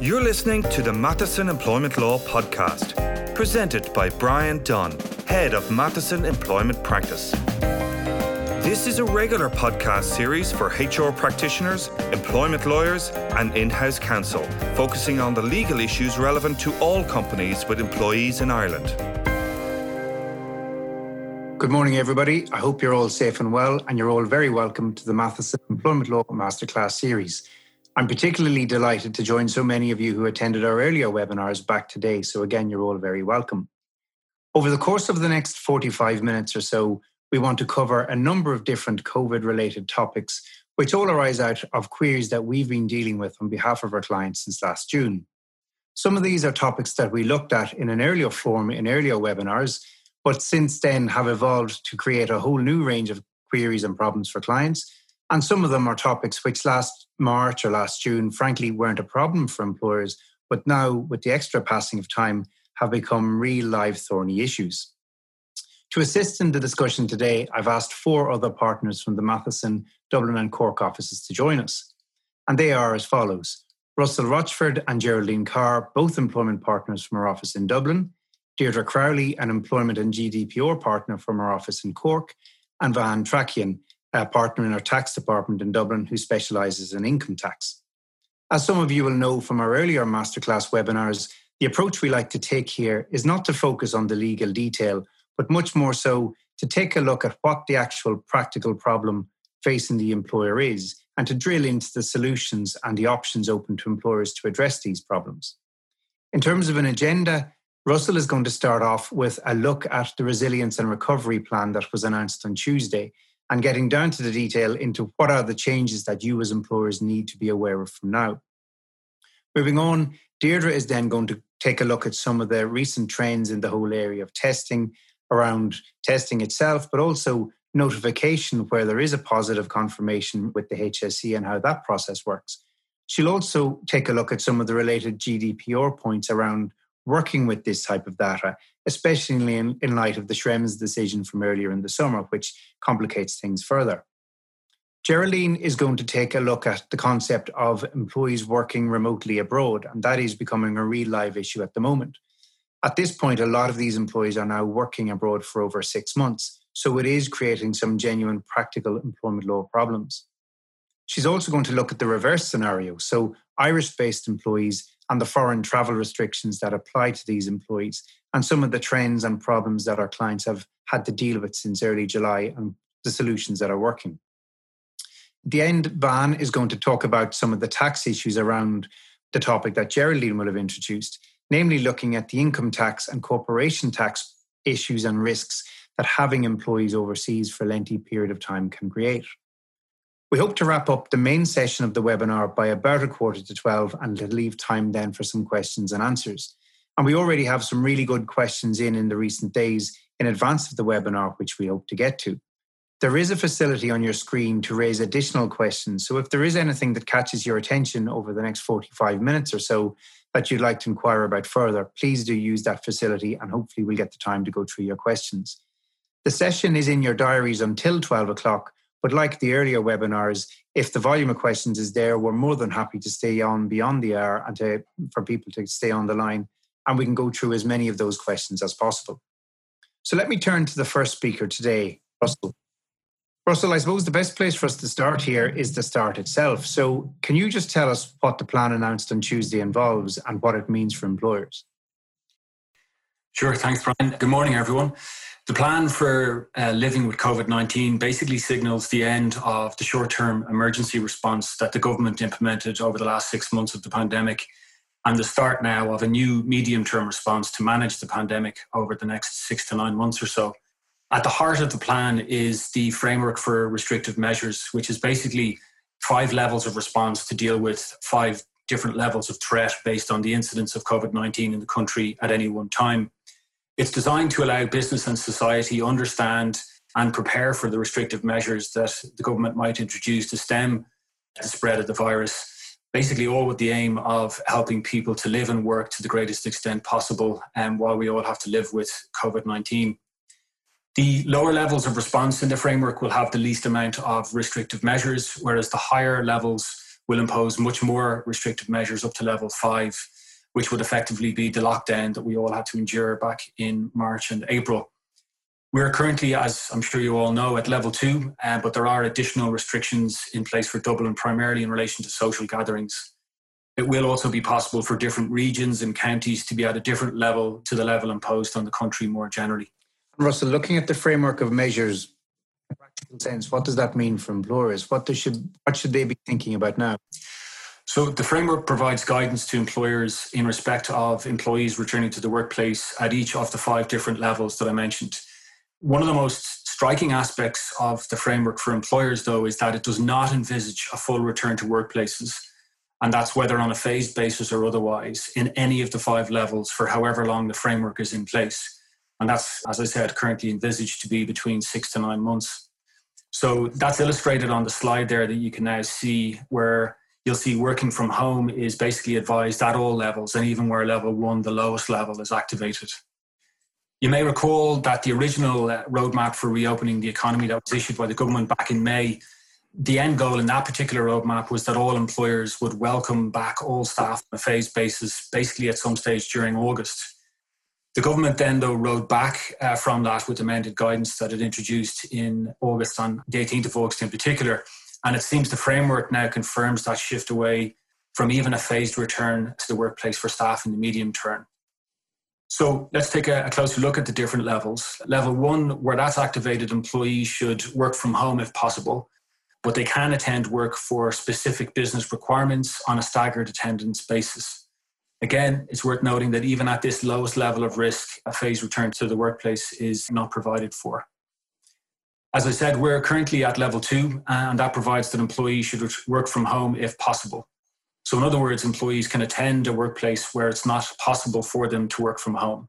You're listening to the Matheson Employment Law Podcast, presented by Bryan Dunne, Head of Matheson Employment Practice. This is a regular podcast series for HR practitioners, employment lawyers, and in house counsel, focusing on the legal issues relevant to all companies with employees in Ireland. Good morning, everybody. I hope you're all safe and well, and you're all very welcome to the Matheson Employment Law Masterclass series. I'm particularly delighted to join so many of you who attended our earlier webinars back today. So, again, you're all very welcome. Over the course of the next 45 minutes or so, we want to cover a number of different COVID related topics, which all arise out of queries that we've been dealing with on behalf of our clients since last June. Some of these are topics that we looked at in an earlier form in earlier webinars, but since then have evolved to create a whole new range of queries and problems for clients and some of them are topics which last March or last June, frankly, weren't a problem for employers, but now, with the extra passing of time, have become real live thorny issues. To assist in the discussion today, I've asked four other partners from the Matheson, Dublin, and Cork offices to join us. And they are as follows Russell Rochford and Geraldine Carr, both employment partners from our office in Dublin, Deirdre Crowley, an employment and GDPR partner from our office in Cork, and Vahan Trakian, a partner in our tax department in Dublin who specialises in income tax. As some of you will know from our earlier masterclass webinars, the approach we like to take here is not to focus on the legal detail, but much more so to take a look at what the actual practical problem facing the employer is and to drill into the solutions and the options open to employers to address these problems. In terms of an agenda, Russell is going to start off with a look at the resilience and recovery plan that was announced on Tuesday and getting down to the detail into what are the changes that you as employers need to be aware of from now. Moving on, Deirdre is then going to take a look at some of the recent trends in the whole area of testing around testing itself, but also notification where there is a positive confirmation with the HSE and how that process works. She'll also take a look at some of the related GDPR points around working with this type of data, especially in, in light of the Schrems decision from earlier in the summer, which complicates things further. Geraldine is going to take a look at the concept of employees working remotely abroad, and that is becoming a real live issue at the moment. At this point, a lot of these employees are now working abroad for over six months, so it is creating some genuine practical employment law problems. She's also going to look at the reverse scenario. So, Irish based employees and the foreign travel restrictions that apply to these employees, and some of the trends and problems that our clients have had to deal with since early July and the solutions that are working. The end, Van is going to talk about some of the tax issues around the topic that Geraldine will have introduced, namely looking at the income tax and corporation tax issues and risks that having employees overseas for a lengthy period of time can create. We hope to wrap up the main session of the webinar by about a quarter to 12 and to leave time then for some questions and answers. And we already have some really good questions in in the recent days in advance of the webinar, which we hope to get to. There is a facility on your screen to raise additional questions. So if there is anything that catches your attention over the next 45 minutes or so that you'd like to inquire about further, please do use that facility and hopefully we'll get the time to go through your questions. The session is in your diaries until 12 o'clock, but like the earlier webinars, if the volume of questions is there, we're more than happy to stay on beyond the hour and to, for people to stay on the line, and we can go through as many of those questions as possible. So let me turn to the first speaker today, Russell. Russell, I suppose the best place for us to start here is the start itself. So, can you just tell us what the plan announced on Tuesday involves and what it means for employers? Sure, thanks, Brian. Good morning, everyone. The plan for uh, living with COVID 19 basically signals the end of the short term emergency response that the government implemented over the last six months of the pandemic and the start now of a new medium term response to manage the pandemic over the next six to nine months or so. At the heart of the plan is the framework for restrictive measures, which is basically five levels of response to deal with five different levels of threat based on the incidence of COVID 19 in the country at any one time. It's designed to allow business and society understand and prepare for the restrictive measures that the government might introduce to stem the spread of the virus. Basically, all with the aim of helping people to live and work to the greatest extent possible um, while we all have to live with COVID 19. The lower levels of response in the framework will have the least amount of restrictive measures, whereas the higher levels will impose much more restrictive measures up to level five, which would effectively be the lockdown that we all had to endure back in March and April. We're currently, as I'm sure you all know, at level two, uh, but there are additional restrictions in place for Dublin, primarily in relation to social gatherings. It will also be possible for different regions and counties to be at a different level to the level imposed on the country more generally. Russell, looking at the framework of measures, in practical sense, what does that mean for employers? What, should, what should they be thinking about now? So, the framework provides guidance to employers in respect of employees returning to the workplace at each of the five different levels that I mentioned. One of the most striking aspects of the framework for employers, though, is that it does not envisage a full return to workplaces and that's whether on a phased basis or otherwise in any of the five levels for however long the framework is in place. And that's, as I said, currently envisaged to be between six to nine months. So that's illustrated on the slide there that you can now see where you'll see working from home is basically advised at all levels and even where level one, the lowest level, is activated. You may recall that the original uh, roadmap for reopening the economy that was issued by the government back in May the end goal in that particular roadmap was that all employers would welcome back all staff on a phased basis, basically at some stage during August. The government then, though, rowed back uh, from that with amended guidance that it introduced in August, on the 18th of August in particular. And it seems the framework now confirms that shift away from even a phased return to the workplace for staff in the medium term. So let's take a, closer look at the different levels. Level one, where that's activated, employees should work from home if possible but they can attend work for specific business requirements on a staggered attendance basis. Again, it's worth noting that even at this lowest level of risk, a phased return to the workplace is not provided for. As I said, we're currently at level two, and that provides that employees should work from home if possible. So, in other words, employees can attend a workplace where it's not possible for them to work from home.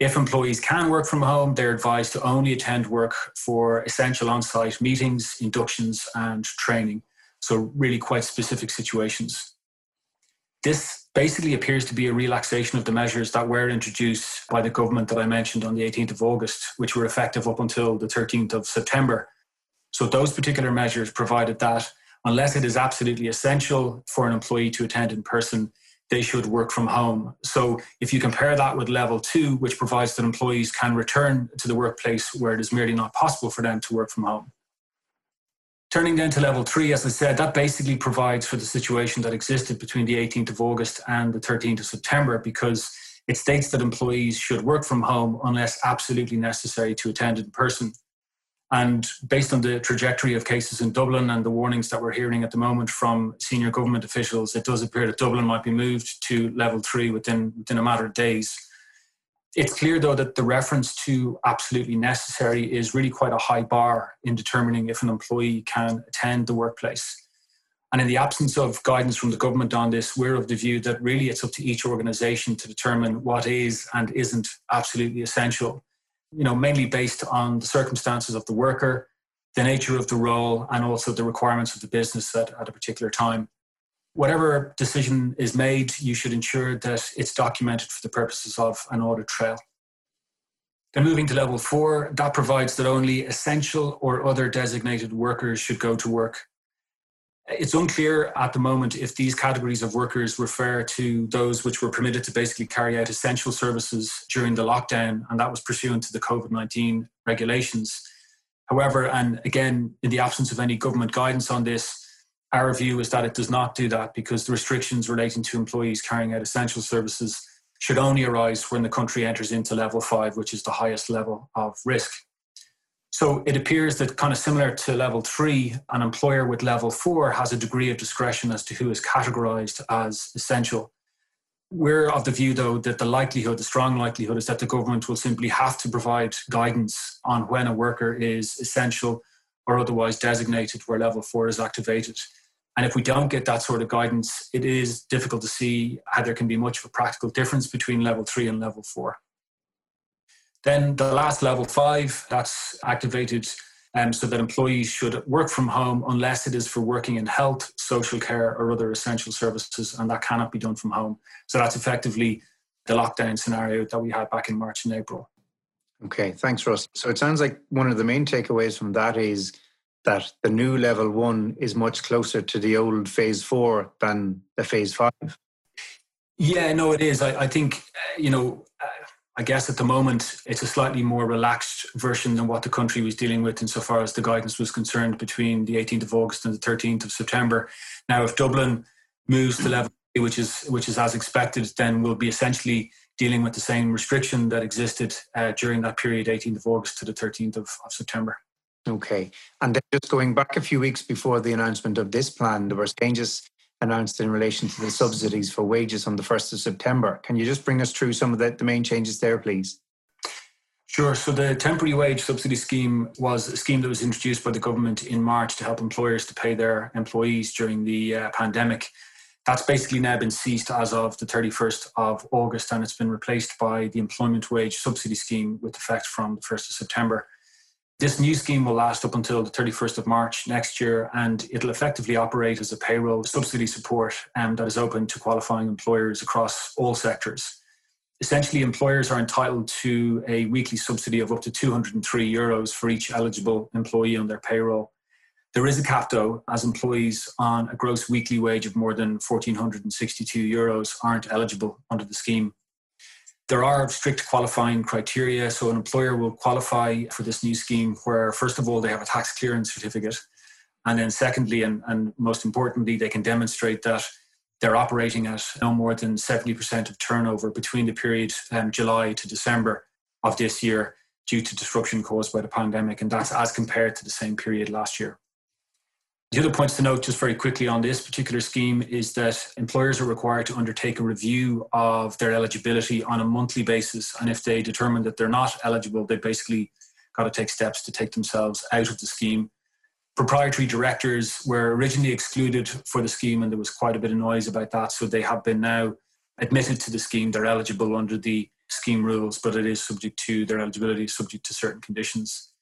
If employees can work from home, they're advised to only attend work for essential on site meetings, inductions, and training. So, really quite specific situations. This basically appears to be a relaxation of the measures that were introduced by the government that I mentioned on the 18th of August, which were effective up until the 13th of September. So, those particular measures provided that unless it is absolutely essential for an employee to attend in person, they should work from home. So if you compare that with level two, which provides that employees can return to the workplace where it is merely not possible for them to work from home. Turning then to level three, as I said, that basically provides for the situation that existed between the 18th of August and the 13th of September because it states that employees should work from home unless absolutely necessary to attend in person. And based on the trajectory of cases in Dublin and the warnings that we're hearing at the moment from senior government officials, it does appear that Dublin might be moved to level three within, within a matter of days. It's clear, though, that the reference to absolutely necessary is really quite a high bar in determining if an employee can attend the workplace. And in the absence of guidance from the government on this, we're of the view that really it's up to each organisation to determine what is and isn't absolutely essential you know, mainly based on the circumstances of the worker, the nature of the role, and also the requirements of the business at, at a particular time. Whatever decision is made, you should ensure that it's documented for the purposes of an audit trail. Then moving to level four, that provides that only essential or other designated workers should go to work it's unclear at the moment if these categories of workers refer to those which were permitted to basically carry out essential services during the lockdown, and that was pursuant to the COVID 19 regulations. However, and again, in the absence of any government guidance on this, our view is that it does not do that because the restrictions relating to employees carrying out essential services should only arise when the country enters into level five, which is the highest level of risk. So it appears that, kind of similar to level three, an employer with level four has a degree of discretion as to who is categorized as essential. We're of the view, though, that the likelihood, the strong likelihood, is that the government will simply have to provide guidance on when a worker is essential or otherwise designated where level four is activated. And if we don't get that sort of guidance, it is difficult to see how there can be much of a practical difference between level three and level four. Then the last level five, that's activated um, so that employees should work from home unless it is for working in health, social care, or other essential services, and that cannot be done from home. So that's effectively the lockdown scenario that we had back in March and April. Okay, thanks, Russ. So it sounds like one of the main takeaways from that is that the new level one is much closer to the old phase four than the phase five. Yeah, no, it is. I, I think, uh, you know, uh, I guess at the moment it's a slightly more relaxed version than what the country was dealing with insofar as the guidance was concerned between the 18th of August and the 13th of September. Now, if Dublin moves to level which is which is as expected, then we'll be essentially dealing with the same restriction that existed uh, during that period, 18th of August to the 13th of, of September. Okay. And then just going back a few weeks before the announcement of this plan, there were changes announced in relation to the subsidies for wages on the 1st of September. Can you just bring us through some of the, the main changes there, please? Sure. So the temporary wage subsidy scheme was a scheme that was introduced by the government in March to help employers to pay their employees during the uh, pandemic. That's basically now been ceased as of the 31st of August and it's been replaced by the employment wage subsidy scheme with effect from the 1st of September. This new scheme will last up until the 31st of March next year, and it'll effectively operate as a payroll subsidy support um, that is open to qualifying employers across all sectors. Essentially, employers are entitled to a weekly subsidy of up to 203 euros for each eligible employee on their payroll. There is a cap, though, as employees on a gross weekly wage of more than 1,462 euros aren't eligible under the scheme. There are strict qualifying criteria. So, an employer will qualify for this new scheme where, first of all, they have a tax clearance certificate. And then, secondly, and, and most importantly, they can demonstrate that they're operating at no more than 70% of turnover between the period um, July to December of this year due to disruption caused by the pandemic. And that's as compared to the same period last year. The other points to note, just very quickly on this particular scheme, is that employers are required to undertake a review of their eligibility on a monthly basis. And if they determine that they're not eligible, they basically got to take steps to take themselves out of the scheme. Proprietary directors were originally excluded for the scheme, and there was quite a bit of noise about that. So they have been now admitted to the scheme. They're eligible under the scheme rules, but it is subject to their eligibility, subject to certain conditions.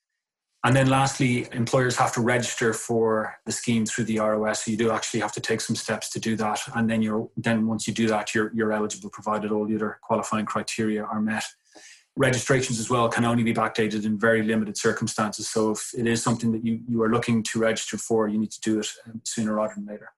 And then lastly, employers have to register for the scheme through the ROS. So you do actually have to take some steps to do that. And then you're then once you do that, you're you're eligible provided all the other qualifying criteria are met. Registrations as well can only be backdated in very limited circumstances. So if it is something that you, you are looking to register for, you need to do it um, sooner rather than later.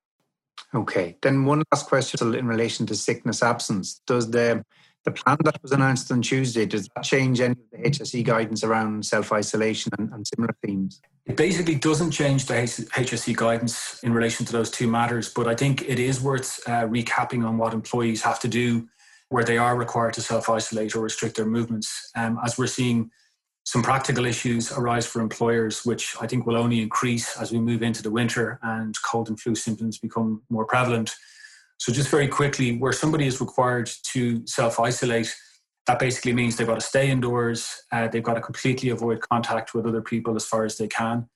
Okay. Then one last question in relation to sickness absence. Does the the plan that was announced on Tuesday, does that change any of the HSE guidance around self isolation and, and, similar themes? It basically doesn't change the HSE guidance in relation to those two matters, but I think it is worth uh, recapping on what employees have to do where they are required to self isolate or restrict their movements. Um, as we're seeing some practical issues arise for employers, which I think will only increase as we move into the winter and cold and flu symptoms become more prevalent. So, just very quickly, where somebody is required to self isolate, that basically means they've got to stay indoors, uh, they've got to completely avoid contact with other people as far as they can.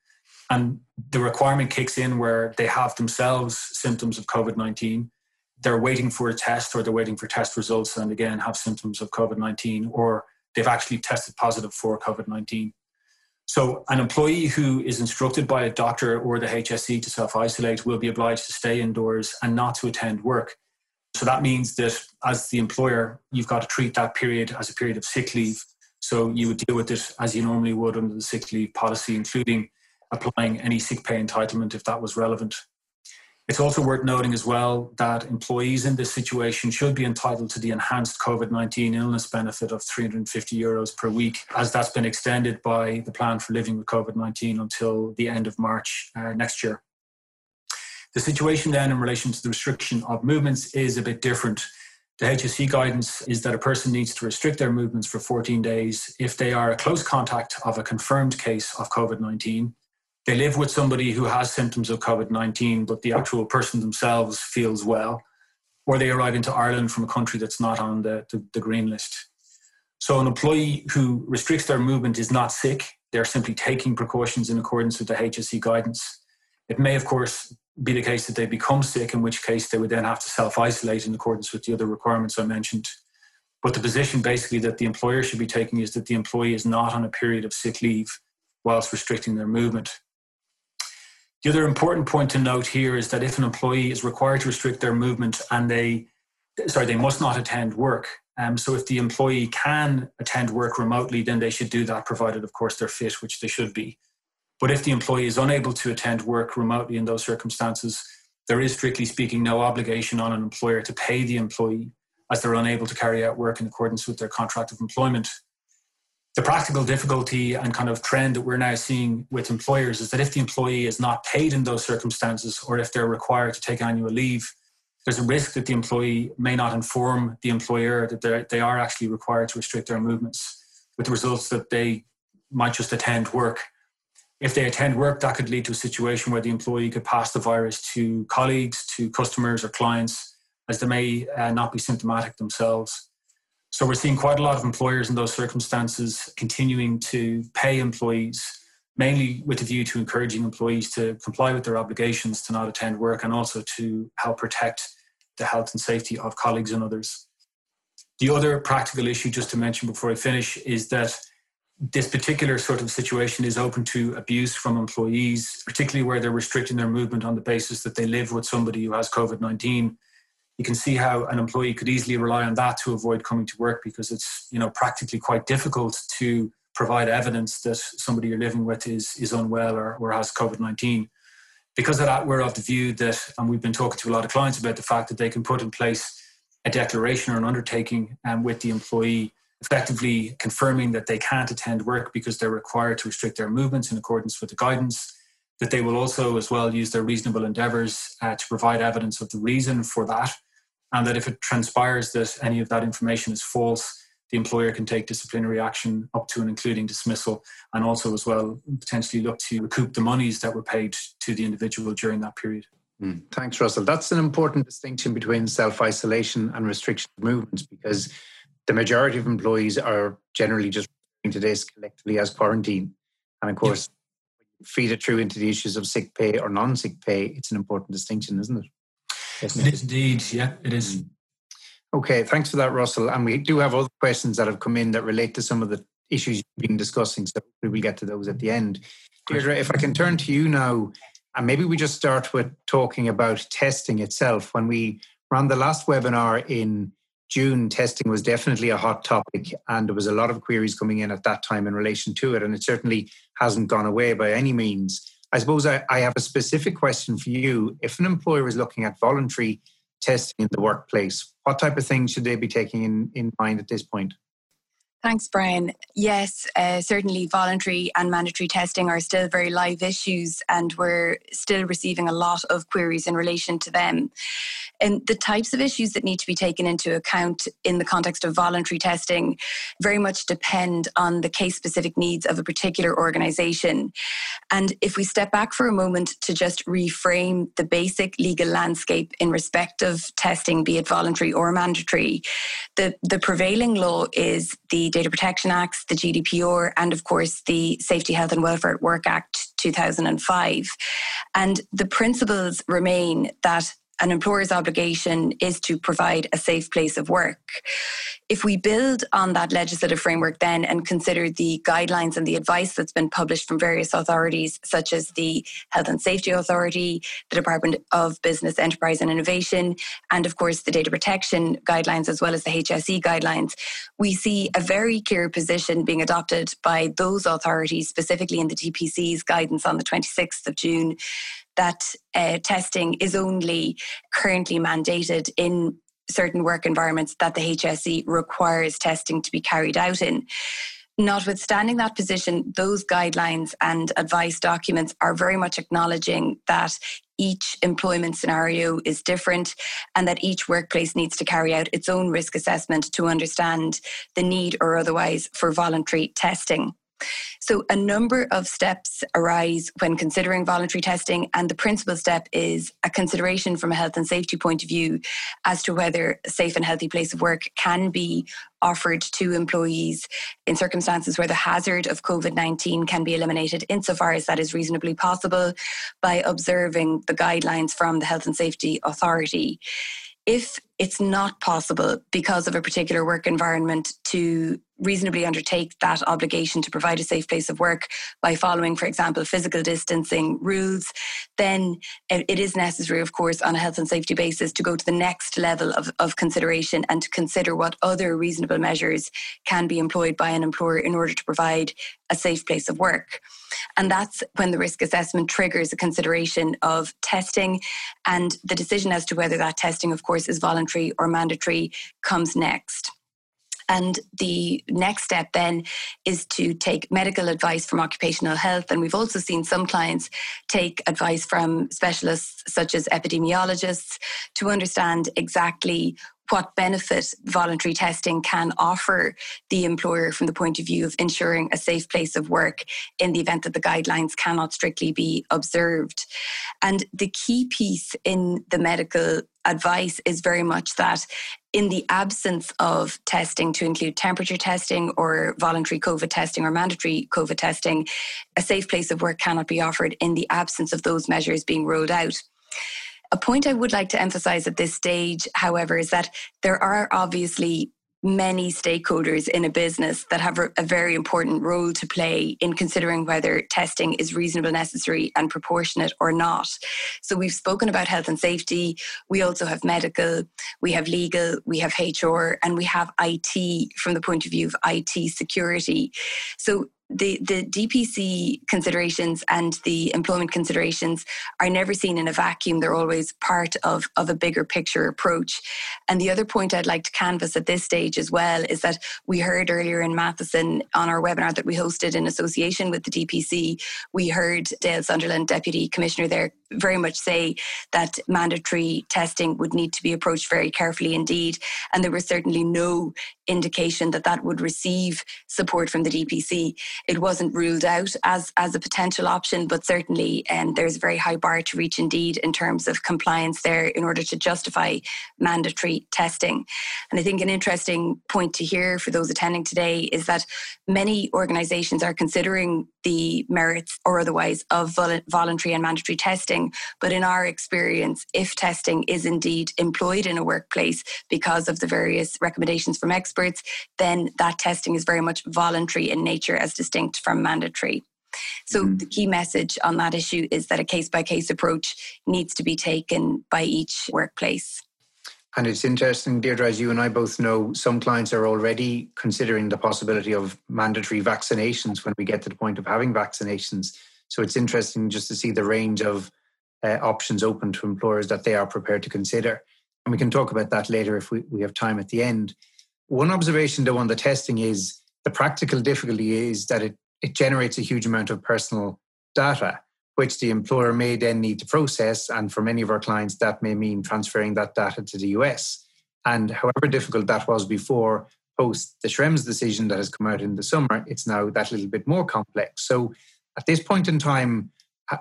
And the requirement kicks in where they have themselves symptoms of COVID 19. They're waiting for a test or they're waiting for test results and again have symptoms of COVID 19 or they've actually tested positive for COVID 19. So, an employee who is instructed by a doctor or the HSE to self isolate will be obliged to stay indoors and not to attend work. So, that means that as the employer, you've got to treat that period as a period of sick leave. So, you would deal with it as you normally would under the sick leave policy, including applying any sick pay entitlement if that was relevant. It's also worth noting as well that employees in this situation should be entitled to the enhanced COVID 19 illness benefit of 350 euros per week, as that's been extended by the plan for living with COVID 19 until the end of March uh, next year. The situation then in relation to the restriction of movements is a bit different. The HSE guidance is that a person needs to restrict their movements for 14 days if they are a close contact of a confirmed case of COVID 19 they live with somebody who has symptoms of COVID 19, but the actual person themselves feels well, or they arrive into Ireland from a country that's not on the, the, the green list. So, an employee who restricts their movement is not sick, they're simply taking precautions in accordance with the HSE guidance. It may, of course, be the case that they become sick, in which case they would then have to self isolate in accordance with the other requirements I mentioned. But the position basically that the employer should be taking is that the employee is not on a period of sick leave whilst restricting their movement. The other important point to note here is that if an employee is required to restrict their movement and they, sorry, they must not attend work. Um, so if the employee can attend work remotely, then they should do that, provided, of course, they're fit, which they should be. But if the employee is unable to attend work remotely in those circumstances, there is strictly speaking no obligation on an employer to pay the employee as they're unable to carry out work in accordance with their contract of employment. The practical difficulty and kind of trend that we're now seeing with employers is that if the employee is not paid in those circumstances or if they're required to take annual leave, there's a risk that the employee may not inform the employer that they are actually required to restrict their movements, with the results that they might just attend work. If they attend work, that could lead to a situation where the employee could pass the virus to colleagues, to customers, or clients, as they may uh, not be symptomatic themselves. So we're seeing quite a lot of employers in those circumstances continuing to pay employees, mainly with a view to encouraging employees to comply with their obligations to not attend work and also to help protect the health and safety of colleagues and others. The other practical issue, just to mention before I finish, is that this particular sort of situation is open to abuse from employees, particularly where they're restricting their movement on the basis that they live with somebody who has COVID 19 you can see how an employee could easily rely on that to avoid coming to work because it's you know practically quite difficult to provide evidence that somebody you're living with is is unwell or, or has COVID-19. Because of that, we're of the view that, and we've been talking to a lot of clients about the fact that they can put in place a declaration or an undertaking um, with the employee effectively confirming that they can't attend work because they're required to restrict their movements in accordance with the guidance that they will also as well use their reasonable endeavours uh, to provide evidence of the reason for that and that if it transpires that any of that information is false, the employer can take disciplinary action up to and including dismissal, and also as well potentially look to recoup the monies that were paid to the individual during that period. Mm. Thanks, Russell. That's an important distinction between self isolation and restriction of movements because the majority of employees are generally just referring to this collectively as quarantine. And of course, yeah. feed it through into the issues of sick pay or non sick pay, it's an important distinction, isn't it? It is indeed. Yeah, it is. Mm. Okay, thanks for that, Russell. And we do have other questions that have come in that relate to some of the issues you've been discussing. So we'll get to those at the end. Deirdre, if I can turn to you now, and maybe we just start with talking about testing itself. When we ran the last webinar in June, testing was definitely a hot topic, and there was a lot of queries coming in at that time in relation to it. And it certainly hasn't gone away by any means. I suppose I, I have a specific question for you. If an employer is looking at voluntary testing in the workplace, what type of things should they be taking in, in mind at this point? Thanks, Brian. Yes, uh, certainly voluntary and mandatory testing are still very live issues, and we're still receiving a lot of queries in relation to them. And the types of issues that need to be taken into account in the context of voluntary testing very much depend on the case specific needs of a particular organisation. And if we step back for a moment to just reframe the basic legal landscape in respect of testing, be it voluntary or mandatory, the, the prevailing law is the Data Protection Acts, the GDPR, and of course the Safety, Health and Welfare at Work Act 2005. And the principles remain that an employer's obligation is to provide a safe place of work. If we build on that legislative framework then and consider the guidelines and the advice that's been published from various authorities, such as the Health and Safety Authority, the Department of Business, Enterprise and Innovation, and of course the data protection guidelines, as well as the HSE guidelines, we see a very clear position being adopted by those authorities, specifically in the DPC's guidance on the 26th of June, that uh, testing is only currently mandated in certain work environments that the HSE requires testing to be carried out in. Notwithstanding that position, those guidelines and advice documents are very much acknowledging that each employment scenario is different and that each workplace needs to carry out its own risk assessment to understand the need or otherwise for voluntary testing. So, a number of steps arise when considering voluntary testing, and the principal step is a consideration from a health and safety point of view as to whether a safe and healthy place of work can be offered to employees in circumstances where the hazard of COVID 19 can be eliminated insofar as that is reasonably possible by observing the guidelines from the Health and Safety Authority. If it's not possible because of a particular work environment to reasonably undertake that obligation to provide a safe place of work by following, for example, physical distancing rules, then it is necessary, of course, on a health and safety basis to go to the next level of, of consideration and to consider what other reasonable measures can be employed by an employer in order to provide a safe place of work. And that's when the risk assessment triggers a consideration of testing. And the decision as to whether that testing, of course, is voluntary or mandatory comes next. And the next step then is to take medical advice from occupational health. And we've also seen some clients take advice from specialists such as epidemiologists to understand exactly what benefit voluntary testing can offer the employer from the point of view of ensuring a safe place of work in the event that the guidelines cannot strictly be observed. And the key piece in the medical advice is very much that in the absence of testing to include temperature testing or voluntary COVID testing or mandatory COVID testing, a safe place of work cannot be offered in the absence of those measures being rolled out. A point I would like to emphasize at this stage, however, is that there are obviously many stakeholders in a business that have a very important role to play in considering whether testing is reasonable, necessary, and proportionate or not. So we've spoken about health and safety. We also have medical, we have legal, we have HR, and we have IT from the point of view of IT security. So the, the DPC considerations and the employment considerations are never seen in a vacuum. They're always part of, of a bigger picture approach. And the other point I'd like to canvass at this stage as well is that we heard earlier in Matheson on our webinar that we hosted in association with the DPC, we heard Dale Sunderland, Deputy Commissioner there, very much say that mandatory testing would need to be approached very carefully indeed. And there was certainly no indication that that would receive support from the DPC. It wasn't ruled out as, as a potential option, but certainly um, there's a very high bar to reach indeed in terms of compliance there in order to justify mandatory testing. And I think an interesting point to hear for those attending today is that many organisations are considering the merits or otherwise of voluntary and mandatory testing. But in our experience, if testing is indeed employed in a workplace because of the various recommendations from experts, then that testing is very much voluntary in nature as distinct from mandatory. So, mm. the key message on that issue is that a case by case approach needs to be taken by each workplace. And it's interesting, Deirdre, as you and I both know, some clients are already considering the possibility of mandatory vaccinations when we get to the point of having vaccinations. So it's interesting just to see the range of uh, options open to employers that they are prepared to consider. And we can talk about that later if we, we have time at the end. One observation, though, on the testing is the practical difficulty is that it, it generates a huge amount of personal data which the employer may then need to process. And for many of our clients, that may mean transferring that data to the US. And however difficult that was before, post the Schrems decision that has come out in the summer, it's now that little bit more complex. So at this point in time,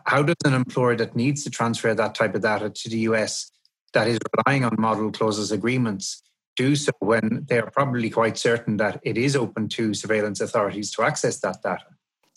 how does an employer that needs to transfer that type of data to the US that is relying on model clauses agreements do so when they are probably quite certain that it is open to surveillance authorities to access that data?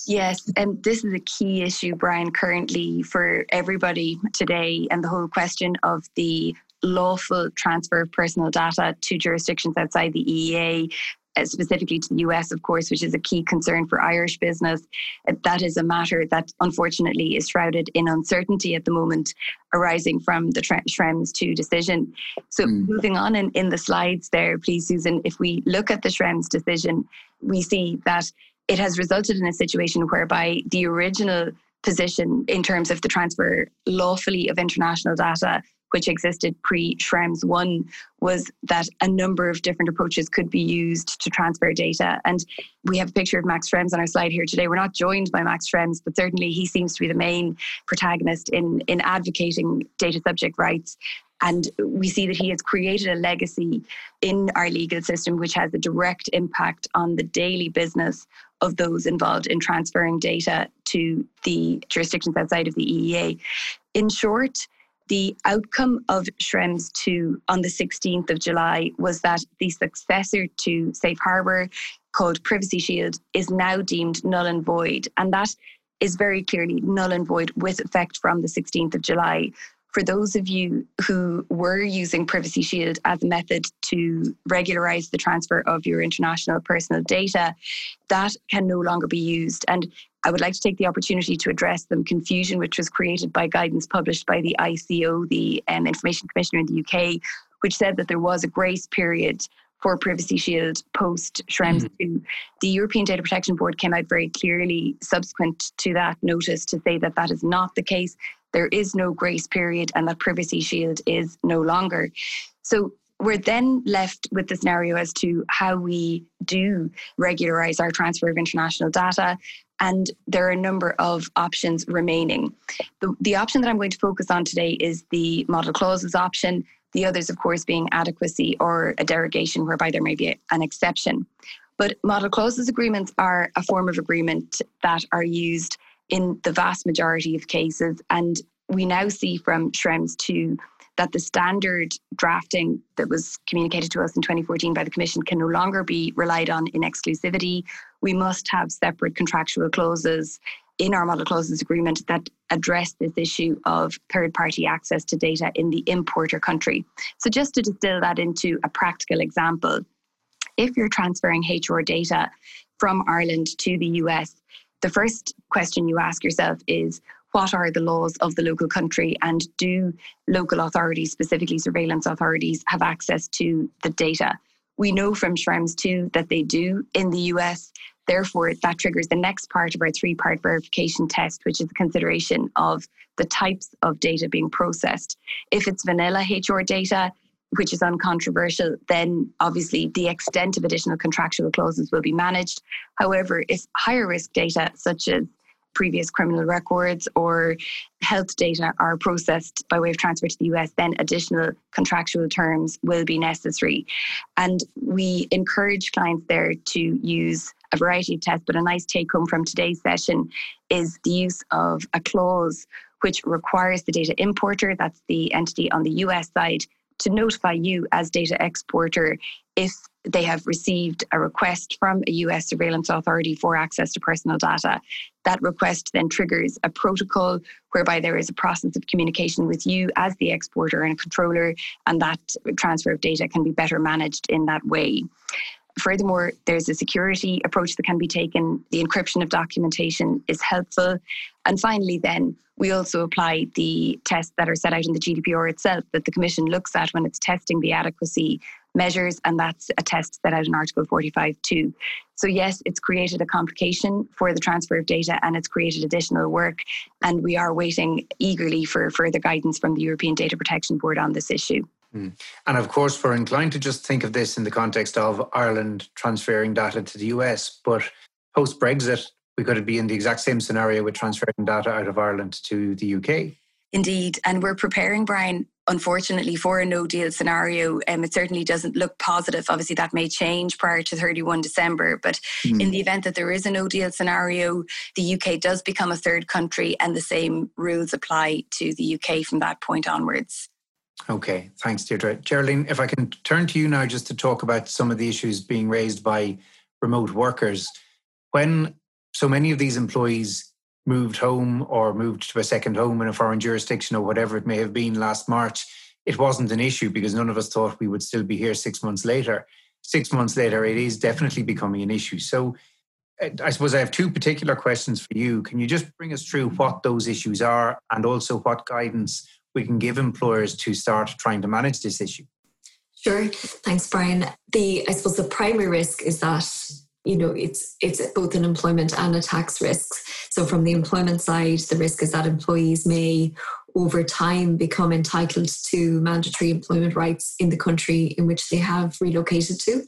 Yes, and this is a key issue, Brian, currently for everybody today, and the whole question of the lawful transfer of personal data to jurisdictions outside the EEA. Uh, specifically to the US, of course, which is a key concern for Irish business. Uh, that is a matter that unfortunately is shrouded in uncertainty at the moment, arising from the Schrems 2 decision. So, mm. moving on in, in the slides there, please, Susan, if we look at the Schrems decision, we see that it has resulted in a situation whereby the original position in terms of the transfer lawfully of international data which existed pre Schrems 1 was that a number of different approaches could be used to transfer data. And we have a picture of Max Schrems on our slide here today. We're not joined by Max Schrems, but certainly he seems to be the main protagonist in, in advocating data subject rights and we see that he has created a legacy in our legal system, which has a direct impact on the daily business of those involved in transferring data to the jurisdictions outside of the EEA. In short, the outcome of Schrems 2 on the 16th of July was that the successor to Safe Harbour, called Privacy Shield, is now deemed null and void. And that is very clearly null and void with effect from the 16th of July for those of you who were using Privacy Shield as a method to regularize the transfer of your international personal data, that can no longer be used. And I would like to take the opportunity to address some confusion which was created by guidance published by the ICO, the um, Information Commissioner in the UK, which said that there was a grace period for Privacy Shield post Schrems mm-hmm. 2. The European Data Protection Board came out very clearly subsequent to that notice to say that that is not the case. There is no grace period and that Privacy Shield is no longer. So we're then left with the scenario as to how we do regularize our transfer of international data. And there are a number of options remaining. The, the option that I'm going to focus on today is the model clauses option. The others, of course, being adequacy or a derogation whereby there may be an exception. But model clauses agreements are a form of agreement that are used in the vast majority of cases. And we now see from Schrems 2 that the standard drafting that was communicated to us in 2014 by the Commission can no longer be relied on in exclusivity. We must have separate contractual clauses in our model clauses agreement that address this issue of third party access to data in the importer country. So, just to distill that into a practical example, if you're transferring HR data from Ireland to the US, the first question you ask yourself is what are the laws of the local country and do local authorities, specifically surveillance authorities, have access to the data? We know from Schrems 2 that they do in the US. Therefore, that triggers the next part of our three part verification test, which is the consideration of the types of data being processed. If it's vanilla HR data, which is uncontroversial, then obviously the extent of additional contractual clauses will be managed. However, if higher risk data, such as previous criminal records or health data are processed by way of transfer to the US, then additional contractual terms will be necessary. And we encourage clients there to use a variety of tests, but a nice take home from today's session is the use of a clause which requires the data importer, that's the entity on the US side, to notify you as data exporter if they have received a request from a US surveillance authority for access to personal data. That request then triggers a protocol whereby there is a process of communication with you as the exporter and controller, and that transfer of data can be better managed in that way. Furthermore, there's a security approach that can be taken. The encryption of documentation is helpful. And finally, then, we also apply the tests that are set out in the GDPR itself that the Commission looks at when it's testing the adequacy measures, and that's a test set out in Article 45 too. So, yes, it's created a complication for the transfer of data and it's created additional work. And we are waiting eagerly for further guidance from the European Data Protection Board on this issue. Mm. And of course, we're inclined to just think of this in the context of Ireland transferring data to the US. But post Brexit, we could be in the exact same scenario with transferring data out of Ireland to the UK. Indeed. And we're preparing, Brian, unfortunately, for a no deal scenario. Um, it certainly doesn't look positive. Obviously, that may change prior to 31 December. But mm. in the event that there is a no deal scenario, the UK does become a third country and the same rules apply to the UK from that point onwards. Okay, thanks, Deirdre. Geraldine, if I can turn to you now just to talk about some of the issues being raised by remote workers. When so many of these employees moved home or moved to a second home in a foreign jurisdiction or whatever it may have been last March, it wasn't an issue because none of us thought we would still be here six months later. Six months later, it is definitely becoming an issue. So, I suppose I have two particular questions for you. Can you just bring us through what those issues are and also what guidance we can give employers to start trying to manage this issue? Sure. Thanks, Brian. The I suppose the primary risk is that you know it's it's both an employment and a tax risk so from the employment side the risk is that employees may over time become entitled to mandatory employment rights in the country in which they have relocated to.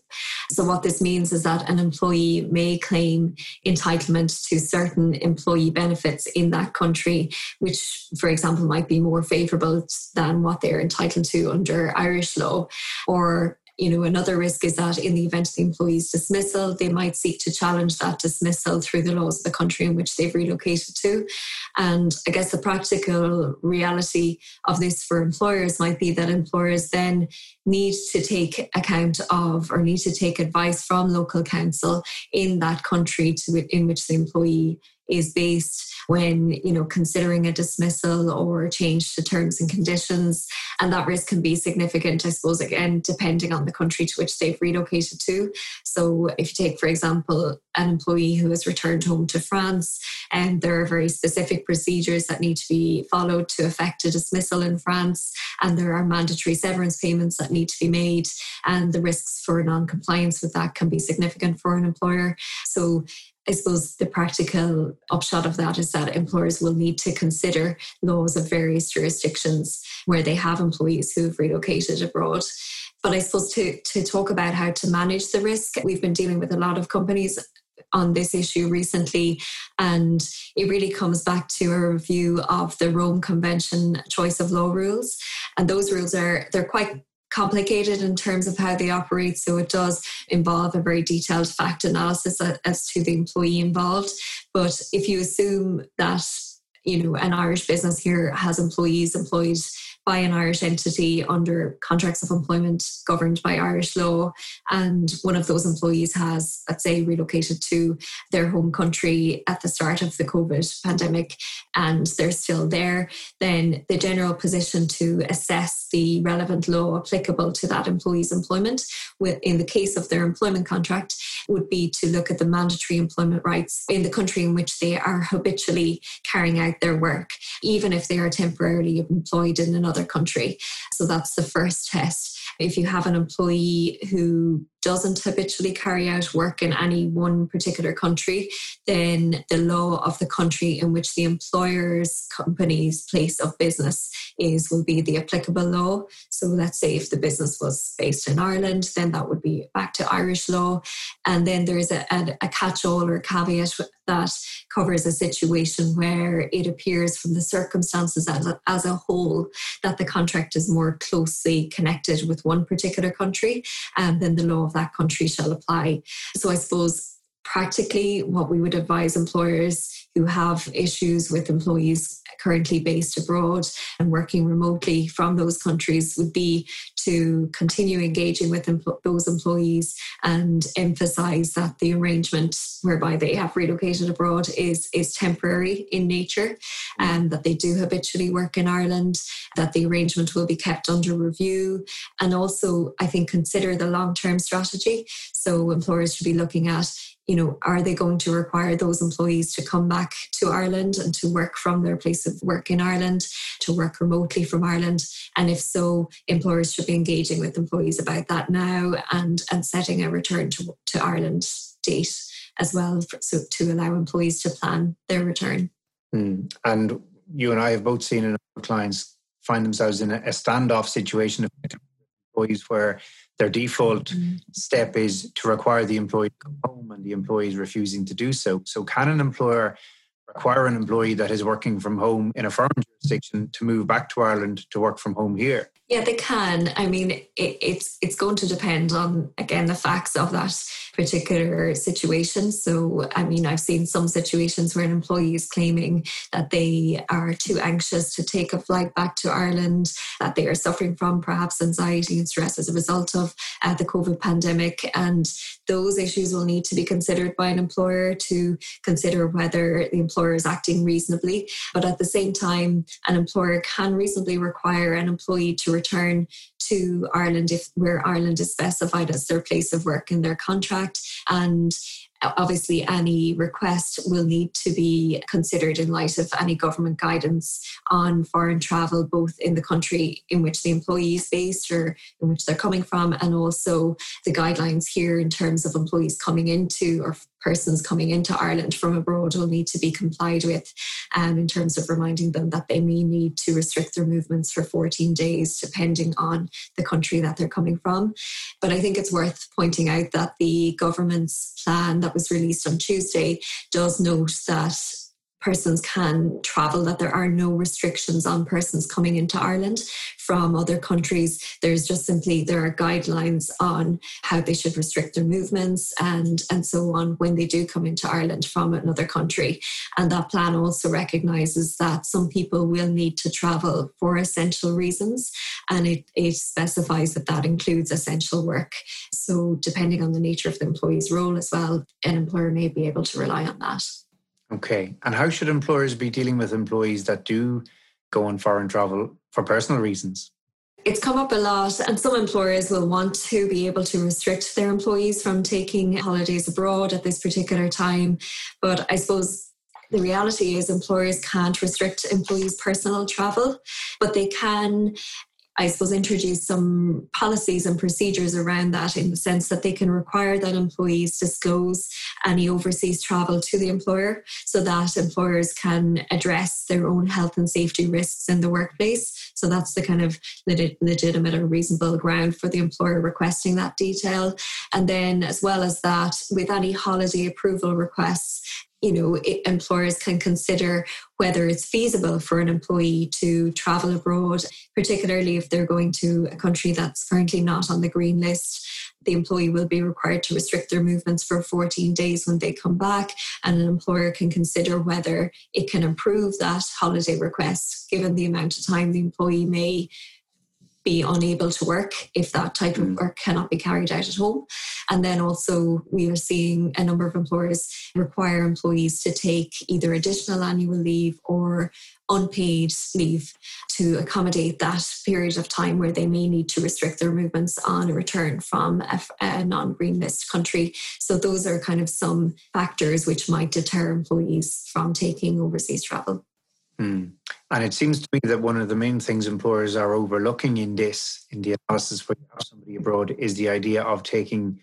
So, what this means is that an employee may claim entitlement to certain employee benefits in that country, which, for example, might be more favourable than what they're entitled to under Irish law, or you know, another risk is that in the event of the employee's dismissal, they might seek to challenge that dismissal through the laws of the country in which they've relocated to. And I guess the practical reality of this for employers might be that employers then need to take account of or need to take advice from local counsel in that country to, in which the employee is based when you know considering a dismissal or a change to terms and conditions. And that risk can be significant i suppose again depending on the country to which they've relocated to. So if you take for example an employee who has returned home to france and there are very specific procedures that need to be followed to effect a dismissal in france. And there are mandatory severance payments that need to be made. And the risks for non-compliance with that can be significant for an employer. So I suppose the practical upshot of that is that employers will need to consider laws of various jurisdictions where they have employees who have relocated abroad. But I suppose to, to talk about how to manage the risk, we've been dealing with a lot of companies on this issue recently, and it really comes back to a review of the Rome Convention choice of law rules. And those rules are they're quite complicated in terms of how they operate. So it does involve a very detailed fact analysis as to the employee involved. But if you assume that you know an Irish business here has employees employed by an Irish entity under contracts of employment governed by Irish law. And one of those employees has, let's say, relocated to their home country at the start of the COVID pandemic and they're still there, then the general position to assess the relevant law applicable to that employee's employment in the case of their employment contract would be to look at the mandatory employment rights in the country in which they are habitually carrying out their work, even if they are temporarily employed in another another country. So that's the first test. If you have an employee who doesn't habitually carry out work in any one particular country, then the law of the country in which the employer's company's place of business is will be the applicable law. So let's say if the business was based in Ireland, then that would be back to Irish law. And then there is a, a, a catch all or caveat that covers a situation where it appears from the circumstances as a, as a whole that the contract is more closely connected with one particular country, and then the law that country shall apply. So I suppose practically what we would advise employers who have issues with employees currently based abroad and working remotely from those countries would be to continue engaging with those employees and emphasize that the arrangement whereby they have relocated abroad is, is temporary in nature and that they do habitually work in Ireland, that the arrangement will be kept under review, and also, I think, consider the long term strategy. So, employers should be looking at you know, are they going to require those employees to come back to Ireland and to work from their place of work in Ireland, to work remotely from Ireland? And if so, employers should be engaging with employees about that now and, and setting a return to, to Ireland date as well so to allow employees to plan their return. Mm. And you and I have both seen clients find themselves in a, a standoff situation of employees where their default mm-hmm. step is to require the employee to come home and the employee is refusing to do so. So, can an employer require an employee that is working from home in a foreign to move back to Ireland to work from home here? Yeah, they can. I mean, it, it's it's going to depend on again the facts of that particular situation. So, I mean, I've seen some situations where an employee is claiming that they are too anxious to take a flight back to Ireland, that they are suffering from perhaps anxiety and stress as a result of uh, the COVID pandemic, and those issues will need to be considered by an employer to consider whether the employer is acting reasonably. But at the same time, an employer can reasonably require an employee to return to Ireland if where Ireland is specified as their place of work in their contract. And obviously any request will need to be considered in light of any government guidance on foreign travel both in the country in which the employee is based or in which they're coming from and also the guidelines here in terms of employees coming into or persons coming into Ireland from abroad will need to be complied with um, in terms of reminding them that they may need to restrict their movements for 14 days depending on the country that they're coming from. But I think it's worth pointing out that the government's plan that was released on Tuesday does note that persons can travel, that there are no restrictions on persons coming into Ireland from other countries. There's just simply there are guidelines on how they should restrict their movements and, and so on when they do come into Ireland from another country. And that plan also recognises that some people will need to travel for essential reasons and it, it specifies that that includes essential work. So depending on the nature of the employee's role as well, an employer may be able to rely on that. Okay. And how should employers be dealing with employees that do go on foreign travel for personal reasons? It's come up a lot, and some employers will want to be able to restrict their employees from taking holidays abroad at this particular time. But I suppose the reality is employers can't restrict employees' personal travel, but they can I suppose, introduce some policies and procedures around that in the sense that they can require that employees disclose any overseas travel to the employer so that employers can address their own health and safety risks in the workplace. So that's the kind of legitimate or reasonable ground for the employer requesting that detail. And then, as well as that, with any holiday approval requests, you know employers can consider whether it's feasible for an employee to travel abroad particularly if they're going to a country that's currently not on the green list. The employee will be required to restrict their movements for 14 days when they come back and an employer can consider whether it can approve that holiday request given the amount of time the employee may be unable to work if that type of mm. work cannot be carried out at home. And then also, we are seeing a number of employers require employees to take either additional annual leave or unpaid leave to accommodate that period of time where they may need to restrict their movements on a return from a, a non green list country. So, those are kind of some factors which might deter employees from taking overseas travel. Mm. And it seems to me that one of the main things employers are overlooking in this, in the analysis for somebody abroad, is the idea of taking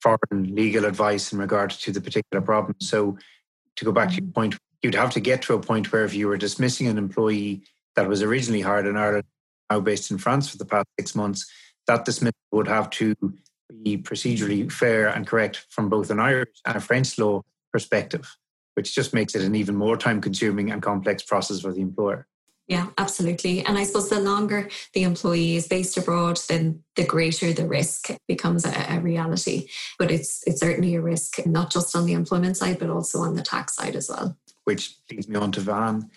foreign legal advice in regard to the particular problem. So, to go back to your mm-hmm. point, you'd have to get to a point where if you were dismissing an employee that was originally hired in Ireland, now based in France for the past six months, that dismissal would have to be procedurally fair and correct from both an Irish and a French law perspective which just makes it an even more time consuming and complex process for the employer. Yeah, absolutely. And I suppose the longer the employee is based abroad, then the greater the risk becomes a, a, reality. But it's it's certainly a risk, not just on the employment side, but also on the tax side as well. Which leads me on to Van.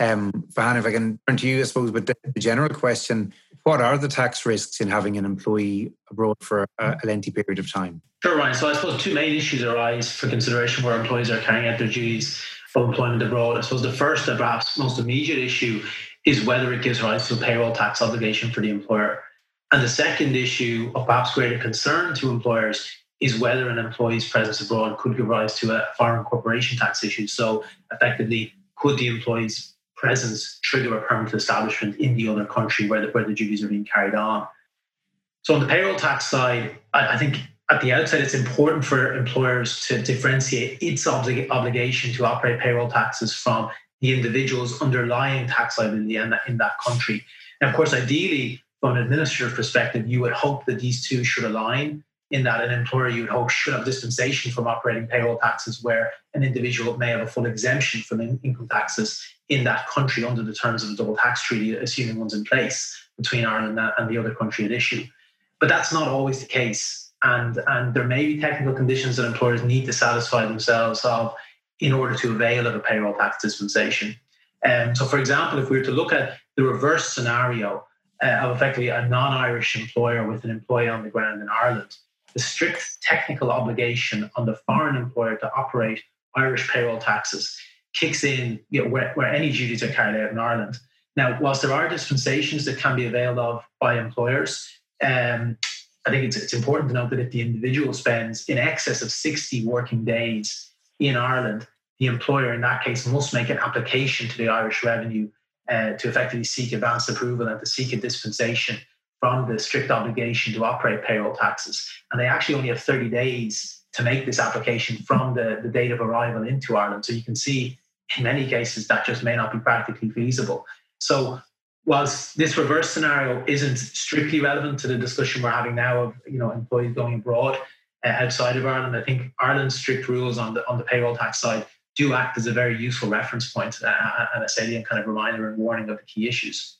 Um, Van, if I can turn to you, I suppose, with the, the general question, what are the tax risks in having an employee abroad for a, a lengthy period of time? Sure, Bryan. So I suppose two main issues arise for consideration where employees are carrying out their duties of employment abroad. I suppose the first and perhaps most immediate issue is whether it gives rise to a payroll tax obligation for the employer. And the second issue of perhaps greater concern to employers is whether an employee's presence abroad could give rise to a foreign corporation tax issue. So effectively, could the employee's presence trigger a permanent establishment in the other country where the, where the duties are being carried on. So on the payroll tax side, I, I think at the outset it's important for employers to differentiate its oblig- obligation to operate payroll taxes from the individual's underlying tax liability in that, in that country. And of course, ideally, from an administrative perspective, you would hope that these two should align in that an employer you would hope should have dispensation from operating payroll taxes where an individual may have a full exemption from income taxes in that country under the terms of the double tax treaty, assuming one's in place between Ireland and the other country at issue. But that's not always the case. And, and there may be technical conditions that employers need to satisfy themselves of in order to avail of a payroll tax dispensation. Um, so, for example, if we were to look at the reverse scenario uh, of effectively a non Irish employer with an employee on the ground in Ireland, the strict technical obligation on the foreign employer to operate Irish payroll taxes kicks in you know, where, where any duties are carried out in Ireland. Now, whilst there are dispensations that can be availed of by employers, um, I think it's, it's important to note that if the individual spends in excess of 60 working days in Ireland, the employer in that case must make an application to the Irish Revenue uh, to effectively seek advanced approval and to seek a dispensation from the strict obligation to operate payroll taxes. And they actually only have 30 days to make this application from the, the date of arrival into Ireland. So you can see in many cases that just may not be practically feasible. So whilst this reverse scenario isn't strictly relevant to the discussion we're having now of you know employees going abroad uh, outside of Ireland, I think Ireland's strict rules on the on the payroll tax side do act as a very useful reference point uh, and a salient kind of reminder and warning of the key issues.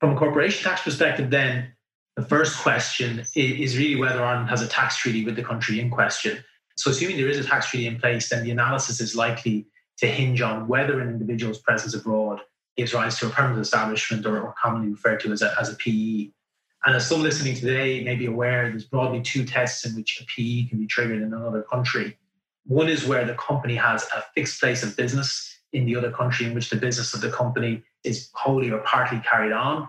From a corporation tax perspective, then the first question is really whether Ireland has a tax treaty with the country in question. So, assuming there is a tax treaty in place, then the analysis is likely to hinge on whether an individual's presence abroad gives rise to a permanent establishment or, or commonly referred to as a, as a PE. And as some listening today may be aware, there's broadly two tests in which a PE can be triggered in another country. One is where the company has a fixed place of business in the other country in which the business of the company is wholly or partly carried on.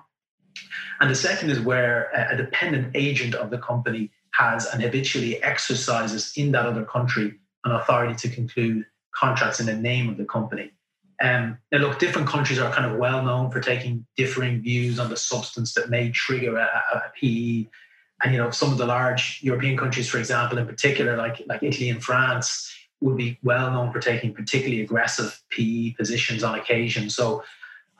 And the second is where a dependent agent of the company has and habitually exercises in that other country an authority to conclude contracts in the name of the company. Um, now, look, different countries are kind of well known for taking differing views on the substance that may trigger a, a PE. And you know, some of the large European countries, for example, in particular, like like Italy and France, would be well known for taking particularly aggressive PE positions on occasion. So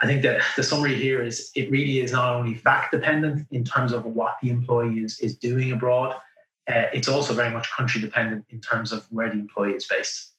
I think that the summary here is it really is not only fact dependent in terms of what the employee is, is doing abroad, uh, it's also very much country dependent in terms of where the employee is based.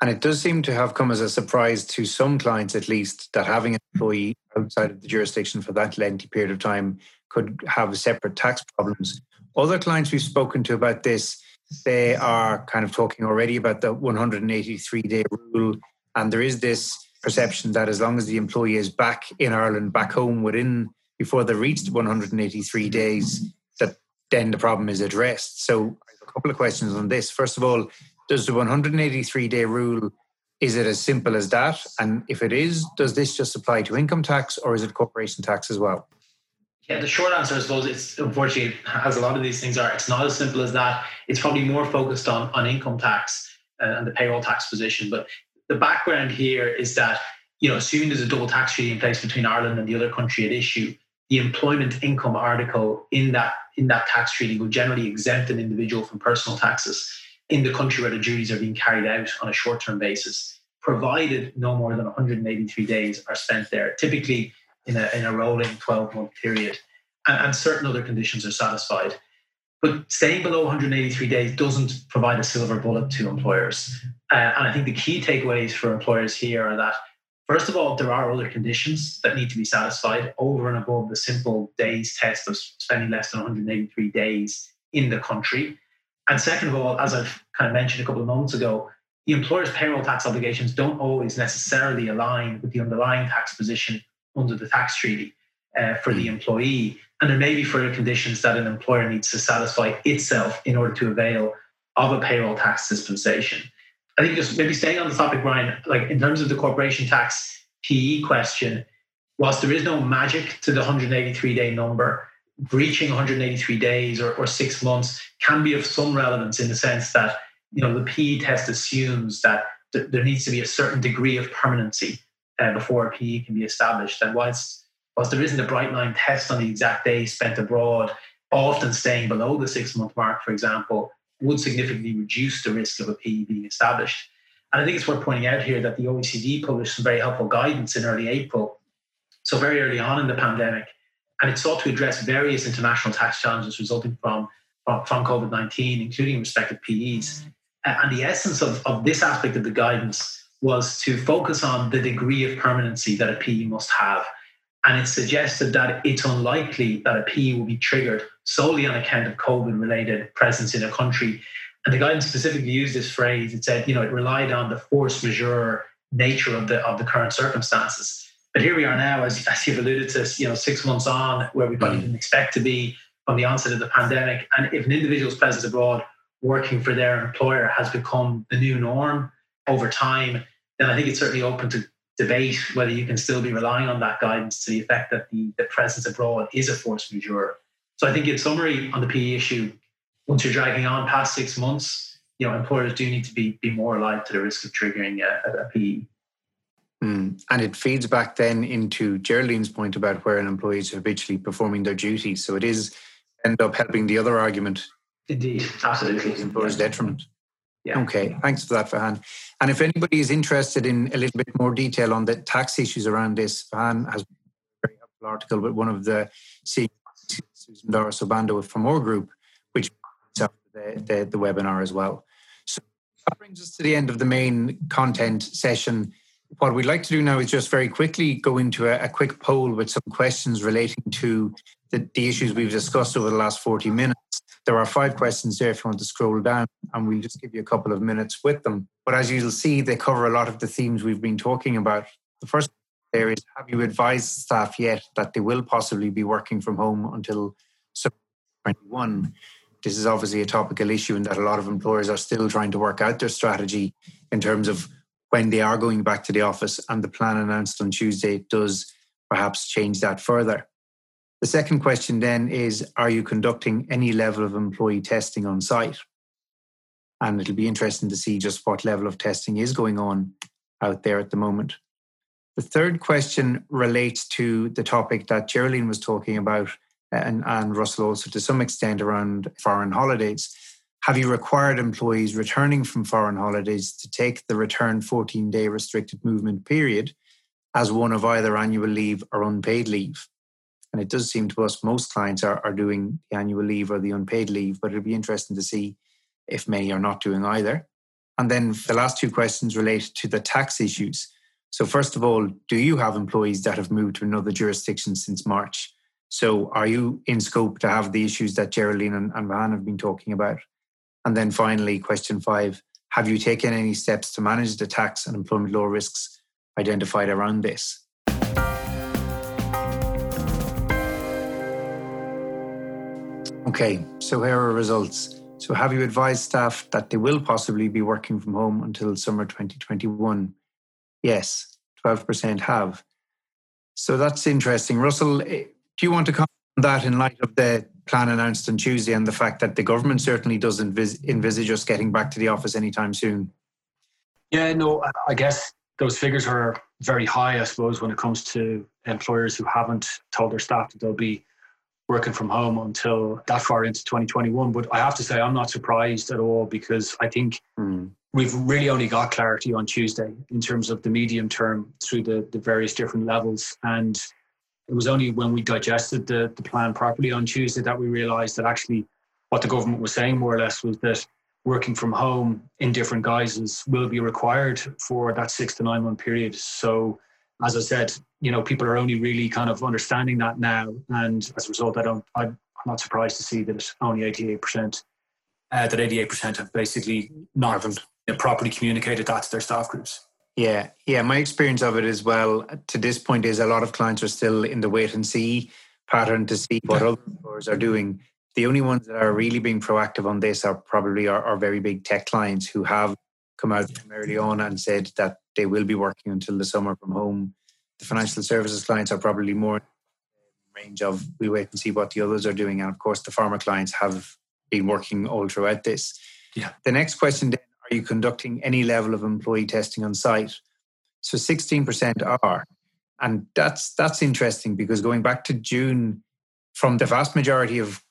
And it does seem to have come as a surprise to some clients, at least, that having an employee outside of the jurisdiction for that lengthy period of time could have separate tax problems. Other clients we've spoken to about this, they are kind of talking already about the 183 day rule. And there is this perception that as long as the employee is back in Ireland, back home within before they reached 183 days, that then the problem is addressed. So a couple of questions on this. First of all, does the 183 day rule is it as simple as that? And if it is, does this just apply to income tax or is it corporation tax as well? Yeah, the short answer, I suppose, it's unfortunately, as a lot of these things are, it's not as simple as that. It's probably more focused on, on income tax uh, and the payroll tax position. But the background here is that, you know, assuming there's a double tax treaty in place between Ireland and the other country at issue, the employment income article in that in that tax treaty will generally exempt an individual from personal taxes in the country where the duties are being carried out on a short-term basis, provided no more than 183 days are spent there, typically in a, in a rolling 12-month period, and, and certain other conditions are satisfied. But staying below 183 days doesn't provide a silver bullet to employers. Uh, and I think the key takeaways for employers here are that, first of all, there are other conditions that need to be satisfied over and above the simple days test of spending less than 183 days in the country. And second of all, as I've kind of mentioned a couple of moments ago, the employer's payroll tax obligations don't always necessarily align with the underlying tax position under the tax treaty uh, for the hmm. employee. And there may be further conditions that an employer needs to satisfy itself in order to avail of a payroll tax dispensation. I think just maybe staying on the topic, Bryan, like in terms of the corporation tax PE question, whilst there is no magic to the 183 day number, breaching 183 days or, or six months can be of some relevance in the sense that you know the PE test assumes that th- there needs to be a certain degree of permanency uh, before a PE can be established. And whilst, whilst there isn't a bright line test on the exact days spent abroad, often staying below the six month mark, for example, would significantly reduce the risk of a PE being established. And I think it's worth pointing out here that the OECD published some very helpful guidance in early April. So, very early on in the pandemic, and it sought to address various international tax challenges resulting from, from, from COVID 19, including respective PEs. Mm. And the essence of, of this aspect of the guidance was to focus on the degree of permanency that a PE must have. And it suggested that it's unlikely that a PE will be triggered solely on account of COVID related presence in a country. And the guidance specifically used this phrase. It said, you know, it relied on the force majeure nature of the of the current circumstances. But here we are now, as, as you've alluded to, you know, six months on, where we probably mm. didn't expect to be from the onset of the pandemic. And if an individual's presence abroad working for their employer has become the new norm over time, then I think it's certainly open to debate whether you can still be relying on that guidance to the effect that the, the presence abroad is a force majeure. So I think in summary on the PE issue, once you're dragging on past six months, you know, employers do need to be, be more alive to the risk of triggering a, a PE. Mm. And it feeds back then into Geraldine's point about where an employee is habitually performing their duties. So it is end up helping the other argument. Indeed, absolutely. Employer's yeah. detriment. Yeah. Okay, thanks for that, Fahan. And if anybody is interested in a little bit more detail on the tax issues around this, Fahan has a very helpful article with one of the CEOs, Susan Doris Obando from our group, which the, the, the webinar as well. So that brings us to the end of the main content session what we'd like to do now is just very quickly go into a, a quick poll with some questions relating to the, the, issues we've discussed over the last 40 minutes. There are five questions there if you want to scroll down, and we'll just give you a couple of minutes with them. But as you'll see, they cover a lot of the themes we've been talking about. The first there is Have you advised staff yet that they will possibly be working from home until September 21? this is obviously a topical issue and that a lot of employers are still trying to work out their strategy in terms of when they are going back to the office. And the plan announced on Tuesday does perhaps change that further. The second question then is Are you conducting any level of employee testing on site? And it'll be interesting to see just what level of testing is going on out there at the moment. The third question relates to the topic that Geraldine was talking about, uh, and, and Russell also to some extent around foreign holidays. Have you required employees returning from foreign holidays to take the return 14 day restricted movement period as one of either annual leave or unpaid leave? And it does seem to us most clients are, are doing the annual leave or the unpaid leave, but it'll be interesting to see if many are not doing either. And then the last two questions relate to the tax issues. So, first of all, do you have employees that have moved to another jurisdiction since March? So, are you in scope to have the issues that Geraldine and, and Van have been talking about? And then finally, question five Have you taken any steps to manage the tax and employment law risks identified around this? Okay, so here are results. So, have you advised staff that they will possibly be working from home until summer 2021? Yes, 12% have. So that's interesting. Russell, eh, do you want to comment on that in light of the plan announced on Tuesday and the fact that the government certainly doesn't envisage us getting back to the office anytime soon? Yeah, no, I guess those figures are very high, I suppose, when it comes to employers who haven't told their staff that they'll be working from home until that far into 2021. But I have to say, I'm not surprised at all because I think mm. we've really only got clarity on Tuesday in terms of the medium term through the, the various different levels. And it was only when we digested the, the plan properly on Tuesday that we realized that actually what the government was saying more or less was that working from home in different guises will be required for that six to nine month period. So as I said, you know, people are only really kind of understanding that now, and as a result, I don't, I'm not surprised to see that only 88%. Uh, that 88% have basically not have properly communicated that to their staff groups. Yeah, yeah. My experience of it as well to this point is a lot of clients are still in the wait and see pattern to see what other stores are doing. The only ones that are really being proactive on this are probably our, our very big tech clients who have come out early on and said that they will be working until the summer from home. The financial services clients are probably more range of we wait and see what the others are doing. And of course, the pharma clients have been working all throughout this. Yeah. The next question then you conducting any level of employee testing on site? So 16% are. And that's that's interesting because going back to June, from the vast majority of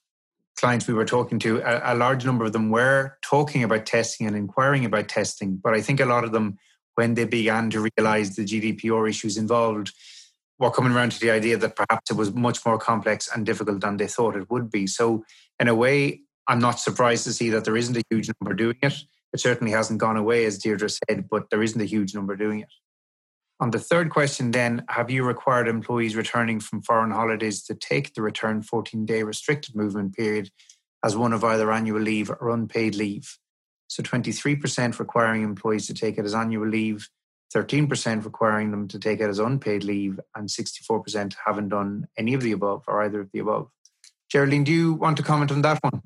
clients we were talking to, a, a, large number of them were talking about testing and inquiring about testing. But I think a lot of them, when they began to realize the GDPR issues involved, were coming around to the idea that perhaps it was much more complex and difficult than they thought it would be. So, in a way, I'm not surprised to see that there isn't a huge number doing it. It certainly hasn't gone away, as Deirdre said, but there isn't a huge number doing it. On the third question, then, have you required employees returning from foreign holidays to take the return 14 day restricted movement period as one of either annual leave or unpaid leave? So 23% requiring employees to take it as annual leave, 13% requiring them to take it as unpaid leave, and 64% haven't done any of the above or either of the above. Geraldine, do you want to comment on that one?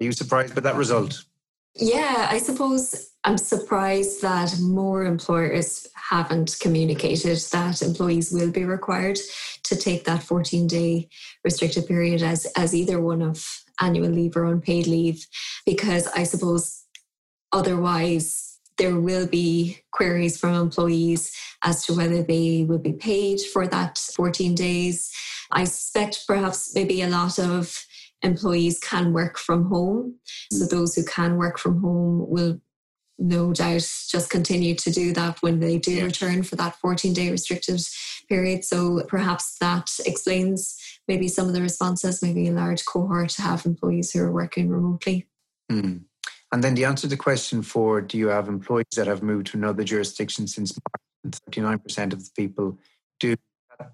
Are you surprised by that result? Yeah, I suppose I'm surprised that more employers haven't communicated that employees will be required to take that 14 day restricted period as, as either one of annual leave or unpaid leave, because I suppose otherwise there will be queries from employees as to whether they will be paid for that 14 days. I suspect perhaps maybe a lot of employees can work from home. So those who can work from home will no doubt just continue to do that when they do return for that 14 day restricted period. So perhaps that explains maybe some of the responses, maybe a large cohort to have employees who are working remotely. Mm. And then the answer to the question for do you have employees that have moved to another jurisdiction since March? 39% of the people do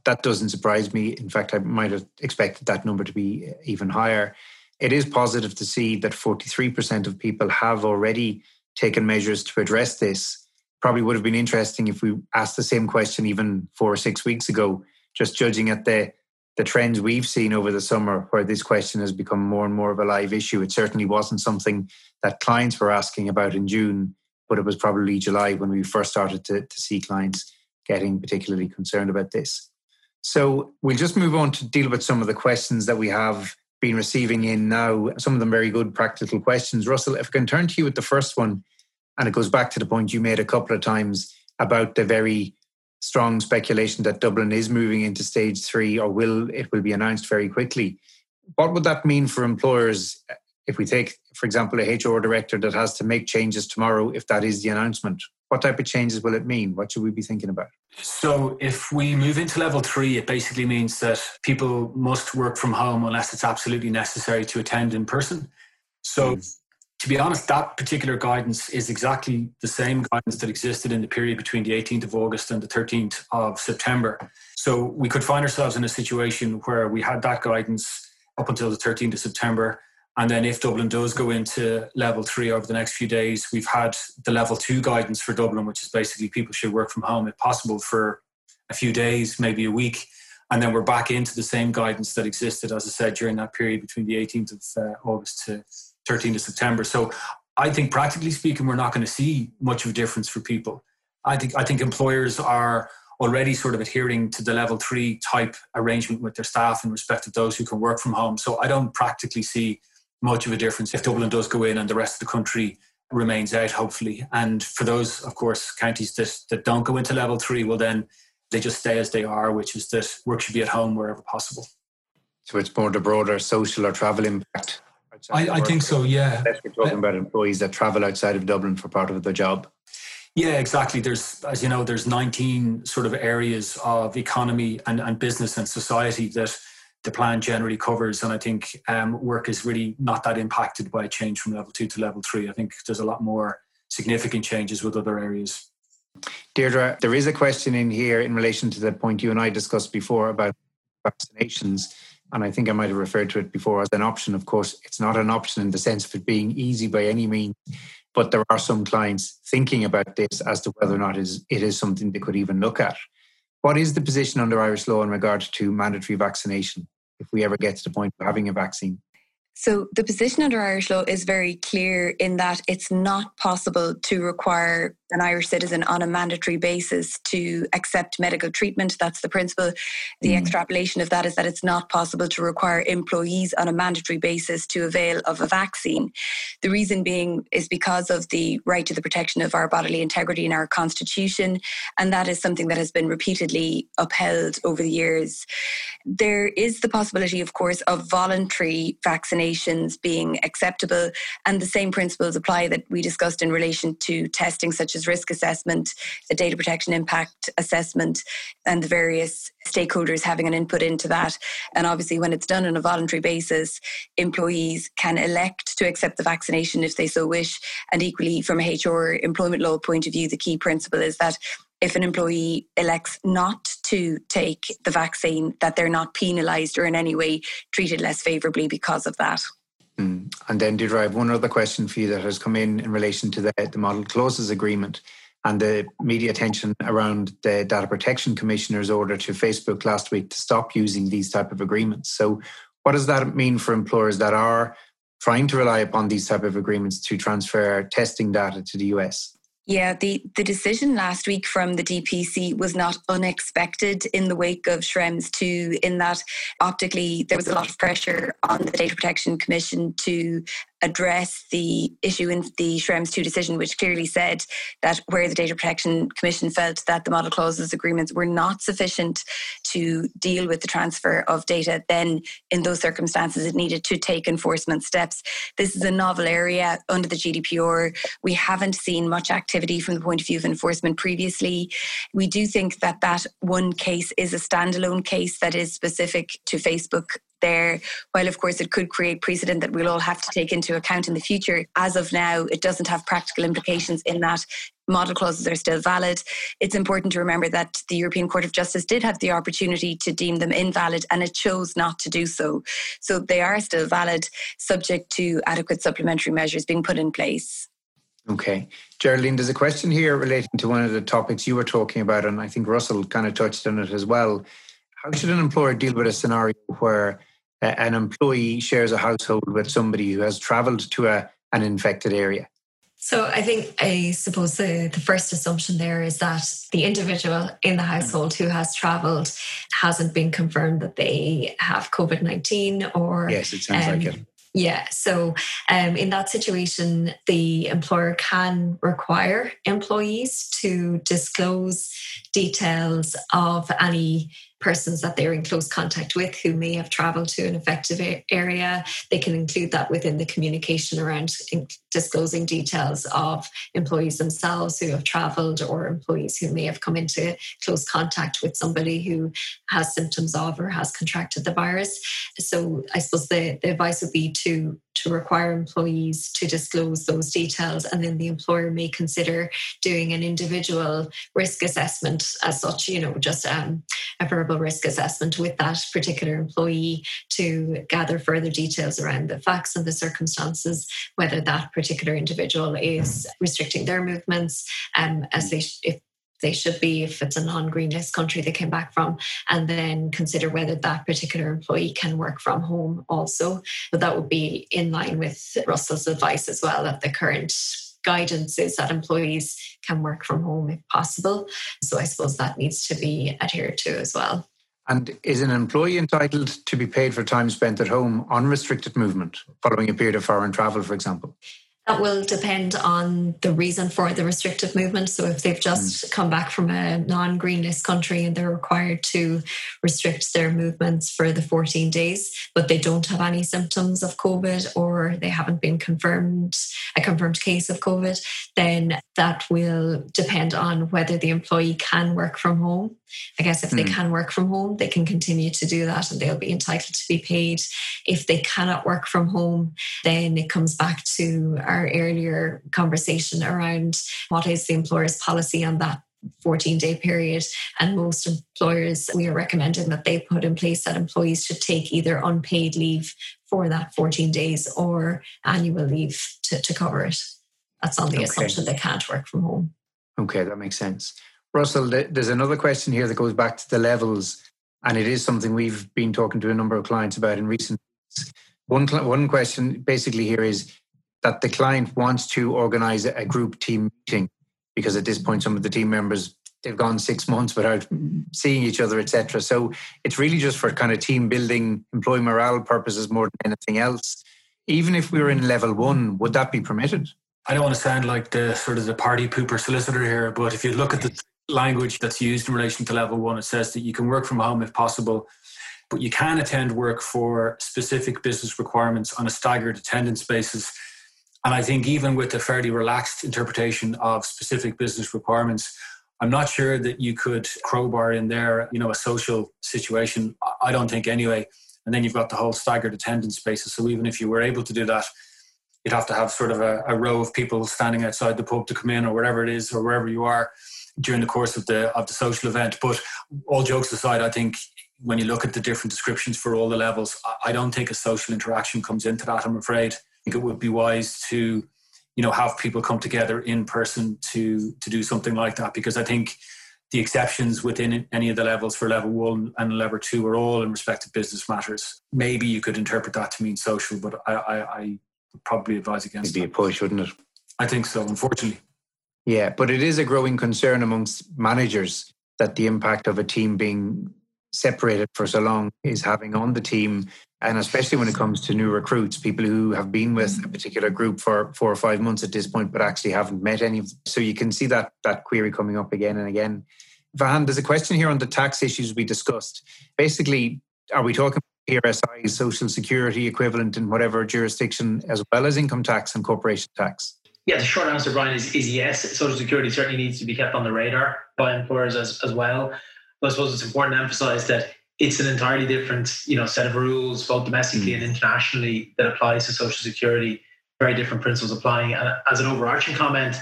that doesn't surprise me. In fact, I might have expected that number to be even higher. It is positive to see that 43% of people have already taken measures to address this. Probably would have been interesting if we asked the same question even four or six weeks ago, just judging at the the trends we've seen over the summer where this question has become more and more of a live issue. It certainly wasn't something that clients were asking about in June, but it was probably July when we first started to, to see clients getting particularly concerned about this. So we'll just move on to deal with some of the questions that we have been receiving in now, some of them very good practical questions. Russell, if I can turn to you with the first one, and it goes back to the point you made a couple of times about the very strong speculation that Dublin is moving into stage three or will it will be announced very quickly. What would that mean for employers if we take, for example, a HR director that has to make changes tomorrow if that is the announcement? What type of changes will it mean? What should we be thinking about? So, if we move into level three, it basically means that people must work from home unless it's absolutely necessary to attend in person. So, mm to be honest, that particular guidance is exactly the same guidance that existed in the period between the 18th of August and the 13th of September. So we could find ourselves in a situation where we had that guidance up until the 13th of September. And then if Dublin does go into level three over the next few days, we've had the level two guidance for Dublin, which is basically people should work from home if possible for a few days, maybe a week. And then we're back into the same guidance that existed, as I said, during that period between the 18th of uh, August to 13th of September. So I think practically speaking, we're not going to see much of a difference for people. I think I think employers are already sort of adhering to the level three type arrangement with their staff in respect of those who can work from home. So I don't practically see much of a difference if Dublin does go in and the rest of the country remains out, hopefully. And for those, of course, counties that, that don't go into level three, well, then they just stay as they are, which is that work should be at home wherever possible. So it's more the broader social or travel impact I, I think so. Yeah. Unless we're talking about employees that travel outside of Dublin for part of their job. Yeah, exactly. There's, as you know, there's 19 sort of areas of economy and, and business and society that the plan generally covers. And I think um, work is really not that impacted by a change from level two to level three. I think there's a lot more significant changes with other areas. Deirdre, there is a question in here in relation to the point you and I discussed before about vaccinations and I think I might have referred to it before as an option. Of course, it's not an option in the sense of it being easy by any means, but there are some clients thinking about this as to whether or not it is, it is something they could even look at. What is the position under Irish law in regard to mandatory vaccination if we ever get to the point of having a vaccine? So the position under Irish law is very clear in that it's not possible to require an Irish citizen on a mandatory basis to accept medical treatment. That's the principle. The mm. extrapolation of that is that it's not possible to require employees on a mandatory basis to avail of a vaccine. The reason being is because of the right to the protection of our bodily integrity in our constitution, and that is something that has been repeatedly upheld over the years. There is the possibility, of course, of voluntary vaccinations being acceptable, and the same principles apply that we discussed in relation to testing, such as as risk assessment, a data protection impact assessment, and the various stakeholders having an input into that. And obviously, when it's done on a voluntary basis, employees can elect to accept the vaccination if they so wish. And equally, from a HR employment law point of view, the key principle is that if an employee elects not to take the vaccine, that they're not penalised or in any way treated less favourably because of that. Mm. And then, Deirdre, I have one other question for you that has come in in relation to the, the model clauses agreement and the media attention around the Data Protection Commissioner's order to Facebook last week to stop using these type of agreements. So, what does that mean for employers that are trying to rely upon these type of agreements to transfer testing data to the US? Yeah, the, the decision last week from the DPC was not unexpected in the wake of Schrems 2, in that optically there was a lot of pressure on the Data Protection Commission to address the issue in the Schrems 2 decision, which clearly said that where the Data Protection Commission felt that the model clauses agreements were not sufficient to deal with the transfer of data, then in those circumstances it needed to take enforcement steps. This is a novel area under the GDPR. We haven't seen much activity from the point of view of enforcement previously. We do think that that one case is a standalone case that is specific to Facebook there. While, of course, it could create precedent that we'll all have to take into account in the future, as of now, it doesn't have practical implications in that model clauses are still valid. It's important to remember that the European Court of Justice did have the opportunity to deem them invalid and it chose not to do so. So they are still valid, subject to adequate supplementary measures being put in place. Okay. Geraldine, there's a question here relating to one of the topics you were talking about, and I think Russell kind of touched on it as well How should an employer deal with a scenario where an employee shares a household with somebody who has traveled to a, an infected area? So I think I suppose the, the first assumption there is that the individual in the household who has travelled hasn't been confirmed that they have COVID nineteen or yes, it sounds um, like it. Yeah. So, um, in that situation, the employer can require employees to disclose details of any persons that they're in close contact with who may have traveled to an affected area. They can include that within the communication around disclosing details of employees themselves who have traveled or employees who may have come into close contact with somebody who has symptoms of or has contracted the virus. So I suppose the, the advice would be to to require employees to disclose those details and then the employer may consider doing an individual risk assessment as such you know just um, a verbal risk assessment with that particular employee to gather further details around the facts and the circumstances whether that particular individual is restricting their movements um, as they if they should be if it's a non-green list country they came back from and then consider whether that particular employee can work from home also. But that would be in line with russell's advice as well that the current guidance is that employees can work from home if possible. So i suppose that needs to be adhered to as well. And is an employee entitled to be paid for time spent at home on restricted movement following a period of foreign travel for example that will depend on the reason for the restrictive movement. So, if they've just mm. come back from a non green list country and they're required to restrict their movements for the 14 days, but they don't have any symptoms of COVID or they haven't been confirmed, a confirmed case of COVID, then that will depend on whether the employee can work from home. I guess if mm. they can work from home, they can continue to do that and they'll be entitled to be paid. If they cannot work from home, then it comes back to our our earlier conversation around what is the employer's policy on that 14 day period. And most employers, we are recommending that they put in place that employees should take either unpaid leave for that 14 days or annual leave to, to cover it. That's on the okay. assumption they can't work from home. Okay, that makes sense. Russell, there's another question here that goes back to the levels, and it is something we've been talking to a number of clients about in recent weeks. One, one question basically here is that the client wants to organize a group team meeting because at this point some of the team members they've gone six months without seeing each other etc so it's really just for kind of team building employee morale purposes more than anything else. Even if we were in level one would that be permitted? I don't want to sound like the sort of the party pooper solicitor here but if you look at the language that's used in relation to level one it says that you can work from home if possible but you can attend work for specific business requirements on a staggered attendance basis and I think even with a fairly relaxed interpretation of specific business requirements, I'm not sure that you could crowbar in there, you know, a social situation. I don't think anyway. And then you've got the whole staggered attendance basis. So even if you were able to do that, you'd have to have sort of a, a row of people standing outside the pub to come in or wherever it is or wherever you are during the course of the of the social event. But all jokes aside, I think when you look at the different descriptions for all the levels, I don't think a social interaction comes into that. I'm afraid it would be wise to you know have people come together in person to to do something like that because i think the exceptions within any of the levels for level one and level two are all in respect to business matters. Maybe you could interpret that to mean social but i i, I would probably advise against it'd be a push wouldn't it? I think so unfortunately. Yeah but it is a growing concern amongst managers that the impact of a team being separated for so long is having on the team and especially when it comes to new recruits, people who have been with a particular group for four or five months at this point, but actually haven't met any of them. So you can see that that query coming up again and again. Vahan, there's a question here on the tax issues we discussed. Basically, are we talking PRSI, social security equivalent in whatever jurisdiction, as well as income tax and corporation tax? Yeah, the short answer, Bryan, is, is yes. Social security certainly needs to be kept on the radar by employers as, as well. But I suppose it's important to emphasize that it's an entirely different, you know, set of rules, both domestically mm. and internationally, that applies to Social Security. Very different principles applying. And as an overarching comment,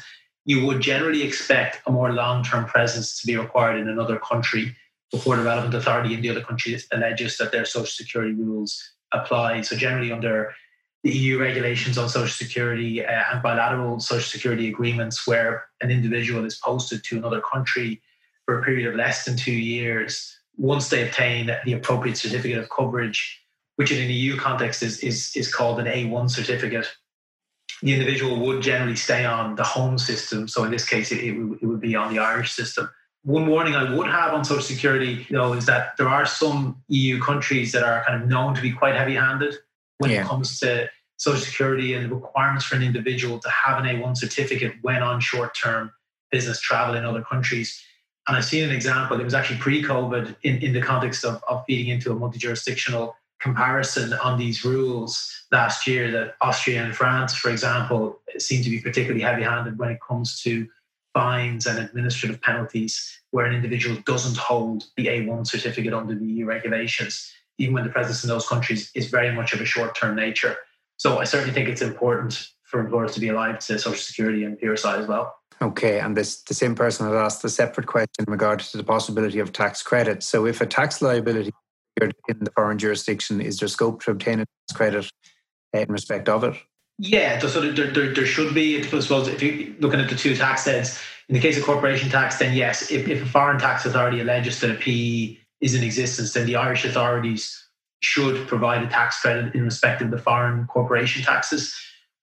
you would generally expect a more long-term presence to be required in another country before the relevant authority in the other country alleges that their Social Security rules apply. So generally, under the EU regulations on Social Security uh, and bilateral Social Security agreements, where an individual is posted to another country for a period of less than two years once they obtain the appropriate certificate of coverage, which in an EU context is, is, is called an A1 certificate, the individual would generally stay on the home system. So in this case, it, it, it would be on the Irish system. One warning I would have on Social Security, though, is that there are some EU countries that are kind of known to be quite heavy-handed when yeah. it comes to Social Security and the requirements for an individual to have an A1 certificate when on short-term business travel in other countries. And I've seen an example, it was actually pre COVID in, in the context of, of feeding into a multi jurisdictional comparison on these rules last year that Austria and France, for example, seem to be particularly heavy handed when it comes to fines and administrative penalties where an individual doesn't hold the A1 certificate under the EU regulations, even when the presence in those countries is very much of a short term nature. So I certainly think it's important for employers to be alive to Social Security and PRSI as well. Okay, and this the same person has asked a separate question in regard to the possibility of tax credit. So, if a tax liability in the foreign jurisdiction, is there scope to obtain a tax credit eh, in respect of it? Yeah, so there, there, there should be. I suppose if you're looking at the two tax heads, in the case of corporation tax, then yes, if, if a foreign tax authority alleges that a PE is in existence, then the Irish authorities should provide a tax credit in respect of the foreign corporation taxes.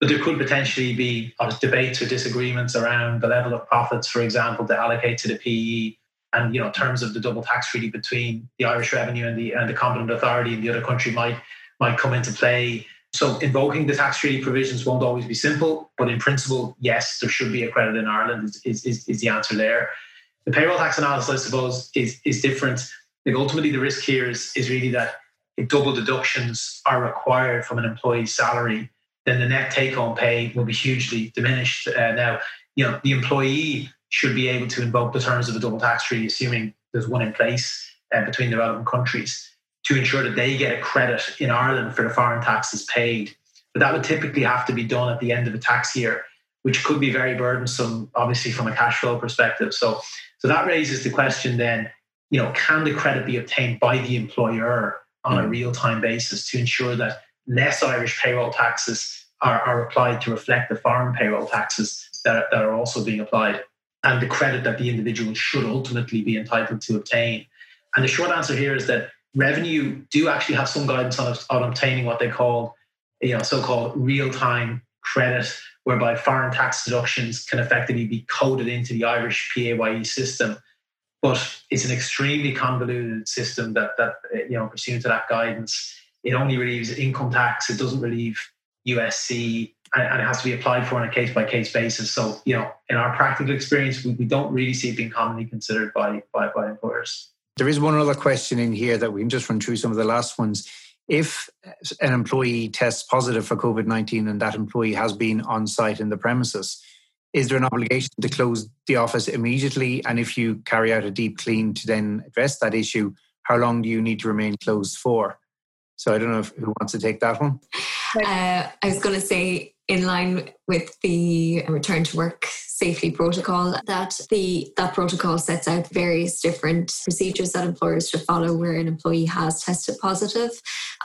But there could potentially be debates or disagreements around the level of profits, for example, to allocate to the PE and you know terms of the double tax treaty between the Irish revenue and the and the competent authority in the other country might might come into play. So invoking the tax treaty provisions won't always be simple, but in principle, yes, there should be a credit in Ireland is, is, is the answer there. The payroll tax analysis, I suppose, is, is different. Like ultimately the risk here is, is really that double deductions are required from an employee's salary then the net take home pay will be hugely diminished. Uh, now, you know, the employee should be able to invoke the terms of a double tax treaty, assuming there's one in place uh, between the relevant countries, to ensure that they get a credit in Ireland for the foreign taxes paid. But that would typically have to be done at the end of a tax year, which could be very burdensome, obviously, from a cash flow perspective. So, so that raises the question then, you know, can the credit be obtained by the employer on a hmm. real time basis to ensure that less Irish payroll taxes are, are applied to reflect the foreign payroll taxes that are, that are also being applied and the credit that the individual should ultimately be entitled to obtain. And the short answer here is that revenue do actually have some guidance on, on obtaining what they call you know, so-called real-time credit, whereby foreign tax deductions can effectively be coded into the Irish PAYE system. But it's an extremely convoluted system that, that you know, pursuant to that guidance, it only relieves income tax. It doesn't relieve USC, and, it has to be applied for on a case by case basis. So, you know, in our practical experience, we, we don't really see it being commonly considered by, by, by employers. There is one other question in here that we can just run through some of the last ones. If an employee tests positive for COVID 19 and that employee has been on site in the premises, is there an obligation to close the office immediately? And if you carry out a deep clean to then address that issue, how long do you need to remain closed for? So I don't know if, who wants to take that one. Uh, I was going to say, in line with the return to work safely protocol, that the that protocol sets out various different procedures that employers should follow where an employee has tested positive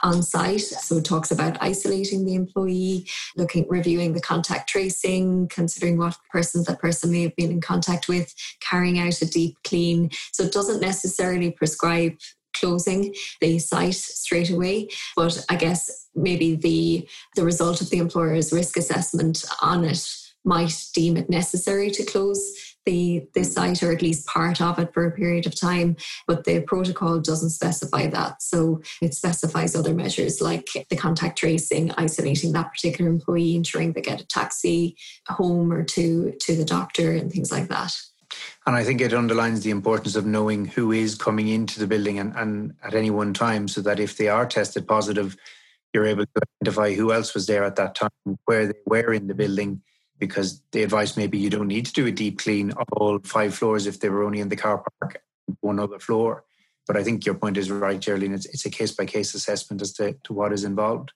on site. So it talks about isolating the employee, looking reviewing the contact tracing, considering what persons that person may have been in contact with, carrying out a deep clean. So it doesn't necessarily prescribe closing the site straight away. But I guess maybe the the result of the employer's risk assessment on it might deem it necessary to close the, the site or at least part of it for a period of time, but the protocol doesn't specify that. So it specifies other measures like the contact tracing, isolating that particular employee, ensuring they get a taxi home or to, to the doctor and things like that. And I think it underlines the importance of knowing who is coming into the building and, and at any one time so that if they are tested positive, you're able to identify who else was there at that time, where they were in the building, because the advice maybe you don't need to do a deep clean of all five floors if they were only in the car park, one other floor. But I think your point is right, Geraldine. It's, it's a case by case assessment as to, to what is involved.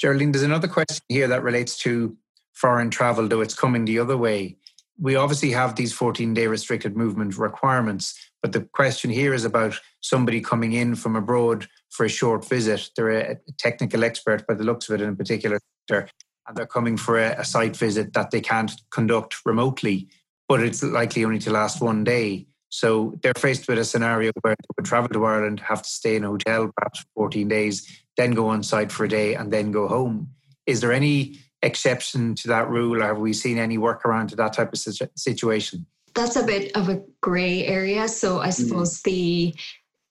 Geraldine, there's another question here that relates to foreign travel, though it's coming the other way we obviously have these 14 day restricted movement requirements, but the question here is about somebody coming in from abroad for a short visit. They're a technical expert by the looks of it in a particular sector, and they're coming for a, a site visit that they can't conduct remotely, but it's likely only to last one day. So they're faced with a scenario where they would travel to Ireland, have to stay in a hotel perhaps for 14 days, then go on site for a day, and then go home. Is there any exception to that rule, or have we seen any workaround to that type of situation? That's a bit of a grey area. So I mm. suppose mm. the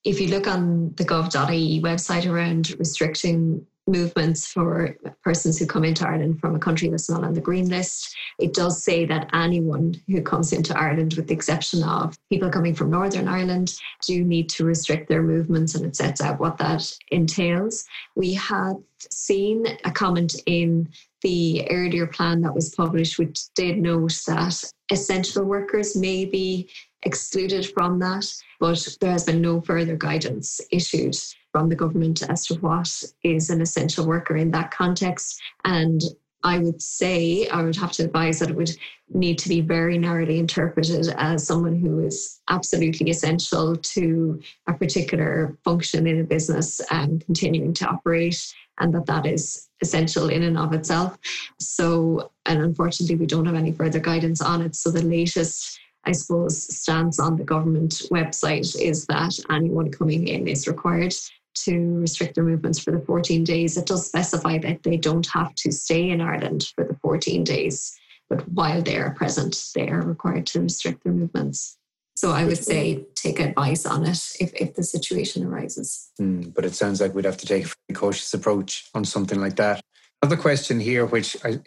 if you look on the gov.ie website around restricting movements for persons who come into Ireland from a country that's not on the green list. It does say that anyone who comes into Ireland, with the exception of people coming from Northern Ireland, do need to restrict their movements and it sets out what that entails. We have seen a comment in the earlier plan that was published, which did note that essential workers may be excluded from that, but there has been no further guidance issued from the government as to what is an essential worker in that context. And I would say, I would have to advise that it would need to be very narrowly interpreted as someone who is absolutely essential to a particular function in a business and continuing to operate, and that that is essential in and of itself. So, and unfortunately, we don't have any further guidance on it. So, the latest I suppose, stance on the government website is that anyone coming in is required to restrict their movements for the 14 days. It does specify that they don't have to stay in Ireland for the 14 days, but while they are present, they are required to restrict their movements. So I would say take advice on it if, if the situation arises. Mm, but it sounds like we'd have to take a cautious approach on something like that. Another question here, which I,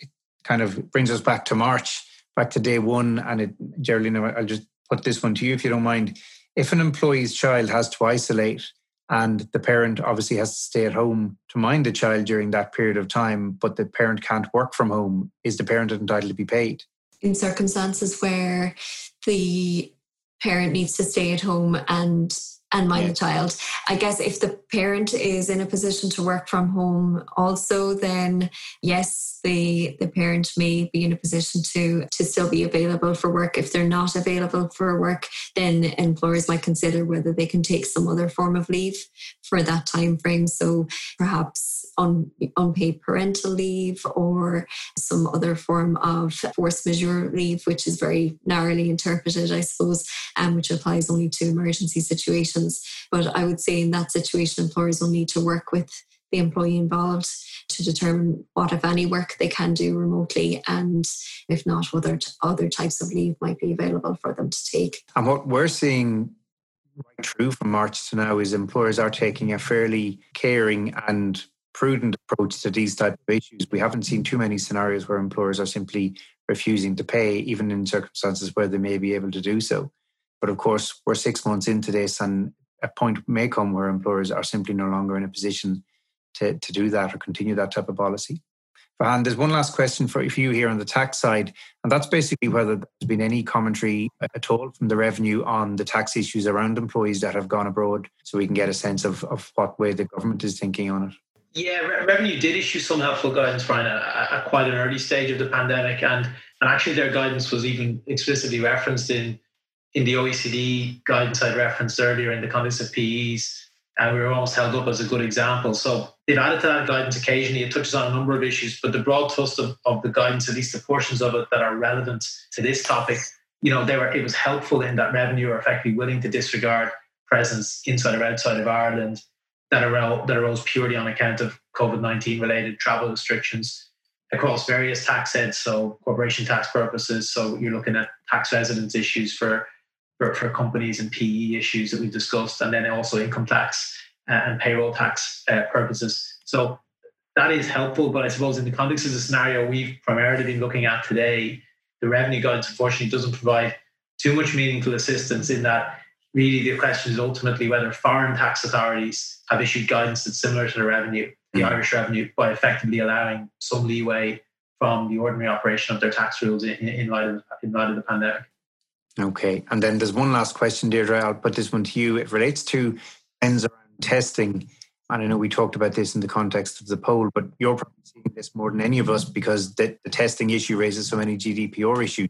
kind of brings us back to March, back to day one, and it, Geraldine, I'll just put this one to you if you don't mind. If an employee's child has to isolate and the parent obviously has to stay at home to mind the child during that period of time, but the parent can't work from home. Is the parent entitled to be paid? In circumstances where the parent needs to stay at home and and mind yeah. the child. I guess if the parent is in a position to work from home also, then yes, the the parent may be in a position to to still be available for work. If they're not available for work, then employers might consider whether they can take some other form of leave for that time frame. So perhaps un, unpaid parental leave or some other form of force majeure leave, which is very narrowly interpreted, I suppose, and um, which applies only to emergency situations. But I would say in that situation, employers will need to work with the employee involved to determine what, if any, work they can do remotely, and if not, whether other types of leave might be available for them to take. And what we're seeing through from March to now is employers are taking a fairly caring and prudent approach to these type of issues. We haven't seen too many scenarios where employers are simply refusing to pay, even in circumstances where they may be able to do so. But of course, we're six months into this, and a point may come where employers are simply no longer in a position to, to do that or continue that type of policy. And there's one last question for you here on the tax side, and that's basically whether there's been any commentary at all from the revenue on the tax issues around employees that have gone abroad, so we can get a sense of, of what way the government is thinking on it. Yeah, revenue did issue some helpful guidance, Bryan, at, at, quite an early stage of the pandemic, and and actually their guidance was even explicitly referenced in in the OECD guidance I'd referenced earlier in the context of PEs, and we were almost held up as a good example. So they've added to that guidance occasionally. It touches on a number of issues, but the broad thrust of, of the guidance, at least the portions of it that are relevant to this topic, you know, they were it was helpful in that revenue are effectively willing to disregard presence inside or outside of Ireland that arose, that arose purely on account of COVID 19 related travel restrictions across various tax heads, so corporation tax purposes. So you're looking at tax residence issues for, for, for companies and PE issues that we've discussed, and then also income tax and payroll tax uh, purposes. So that is helpful, but I suppose in the context of the scenario we've primarily been looking at today, the revenue guidance unfortunately doesn't provide too much meaningful assistance in that really the question is ultimately whether foreign tax authorities have issued guidance that's similar to the revenue, the mm. Irish revenue, by effectively allowing some leeway from the ordinary operation of their tax rules in, in, light, of, in light of the pandemic. Okay. And then there's one last question, Deirdre. I'll put this one to you. It relates to ends around testing. And I know we talked about this in the context of the poll, but you're probably seeing this more than any of us because the, the testing issue raises so many GDPR issues.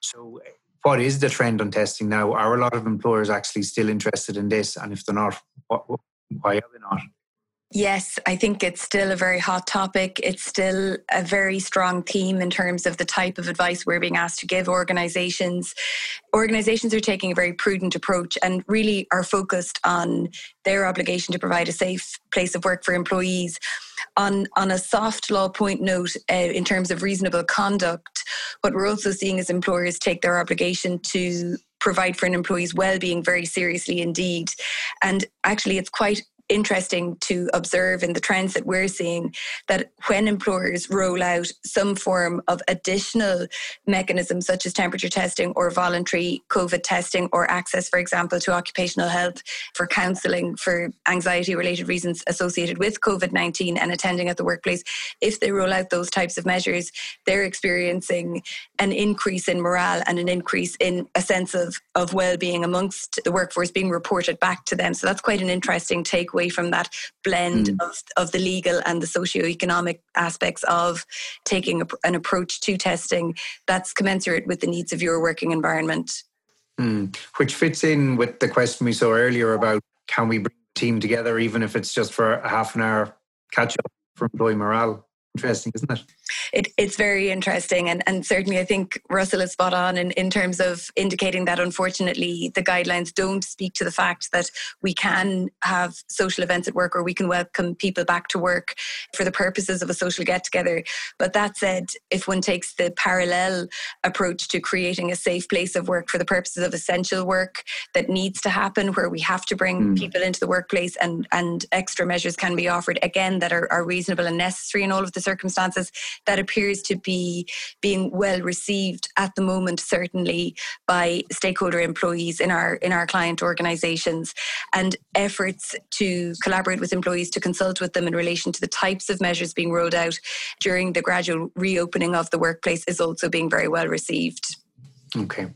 So what is the trend on testing now? Are a lot of employers actually still interested in this? And if they're not, what, why are they not? Yes, I think it's still a very hot topic. It's still a very strong theme in terms of the type of advice we're being asked to give organizations. Organizations are taking a very prudent approach and really are focused on their obligation to provide a safe place of work for employees. On, on a soft law point note, uh, in terms of reasonable conduct, what we're also seeing is employers take their obligation to provide for an employee's well-being very seriously indeed and actually it's quite interesting to observe in the trends that we're seeing that when employers roll out some form of additional mechanism such as temperature testing or voluntary COVID testing or access, for example, to occupational health for counselling for anxiety related reasons associated with COVID 19 and attending at the workplace, if they roll out those types of measures, they're experiencing an increase in morale and an increase in a sense of, of well being amongst the workforce being reported back to them. So that's quite an interesting take away from that blend mm. of, of the legal and the socio-economic aspects of taking a, an approach to testing that's commensurate with the needs of your working environment. Mm. Which fits in with the question we saw earlier about can we bring the team together even if it's just for a half an hour catch up for employee morale? Interesting, isn't it? it, it's very interesting. And, and certainly, I think Russell is spot on in, in terms of indicating that unfortunately the guidelines don't speak to the fact that we can have social events at work or we can welcome people back to work for the purposes of a social get together. But that said, if one takes the parallel approach to creating a safe place of work for the purposes of essential work that needs to happen, where we have to bring mm. people into the workplace and, and extra measures can be offered, again, that are, are reasonable and necessary in all of the circumstances, that appears to be being well received at the moment, certainly by stakeholder employees in our in our client organisations, and efforts to collaborate with employees to consult with them in relation to the types of measures being rolled out during the gradual reopening of the workplace is also being very well received. Okay.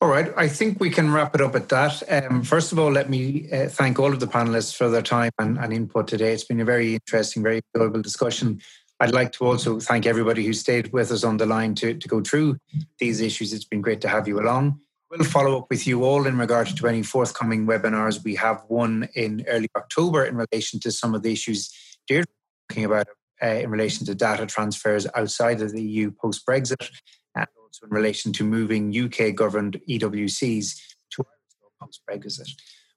All right, I think we can wrap it up at that. Um, first of all, let me uh, thank all of the panelists for their time and, and, input today. It's been a very interesting, very enjoyable discussion. I'd like to also thank everybody who stayed with us on the line to, to go through these issues. It's been great to have you along. We'll follow up with you all in regard to any forthcoming webinars. We have one in early October in relation to some of the issues Deirdre talking about uh, in relation to data transfers outside of the EU post Brexit, and also in relation to moving UK governed EWCs to post Brexit.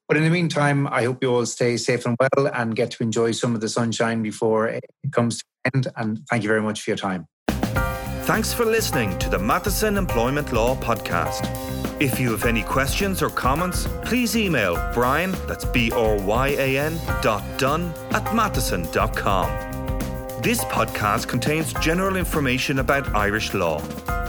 But in the meantime, I hope you all stay safe and well and get to enjoy some of the sunshine before it comes to end. And thank you very much for your time. Thanks for listening to the Matheson Employment Law Podcast. If you have any questions or comments, please email Bryan, that's B R Y A N, dot Dunne at matheson.com. This podcast contains general information about Irish law.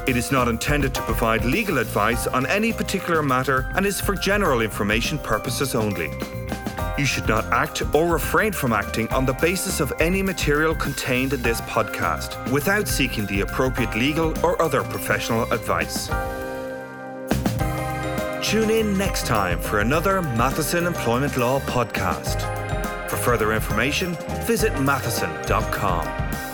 It is not intended to provide legal advice on any particular matter and is for general information purposes only. You should not act or refrain from acting on the basis of any material contained in this podcast without seeking the appropriate legal or other professional advice. Tune in next time for another Matheson Employment Law podcast. For further information, visit matheson.com.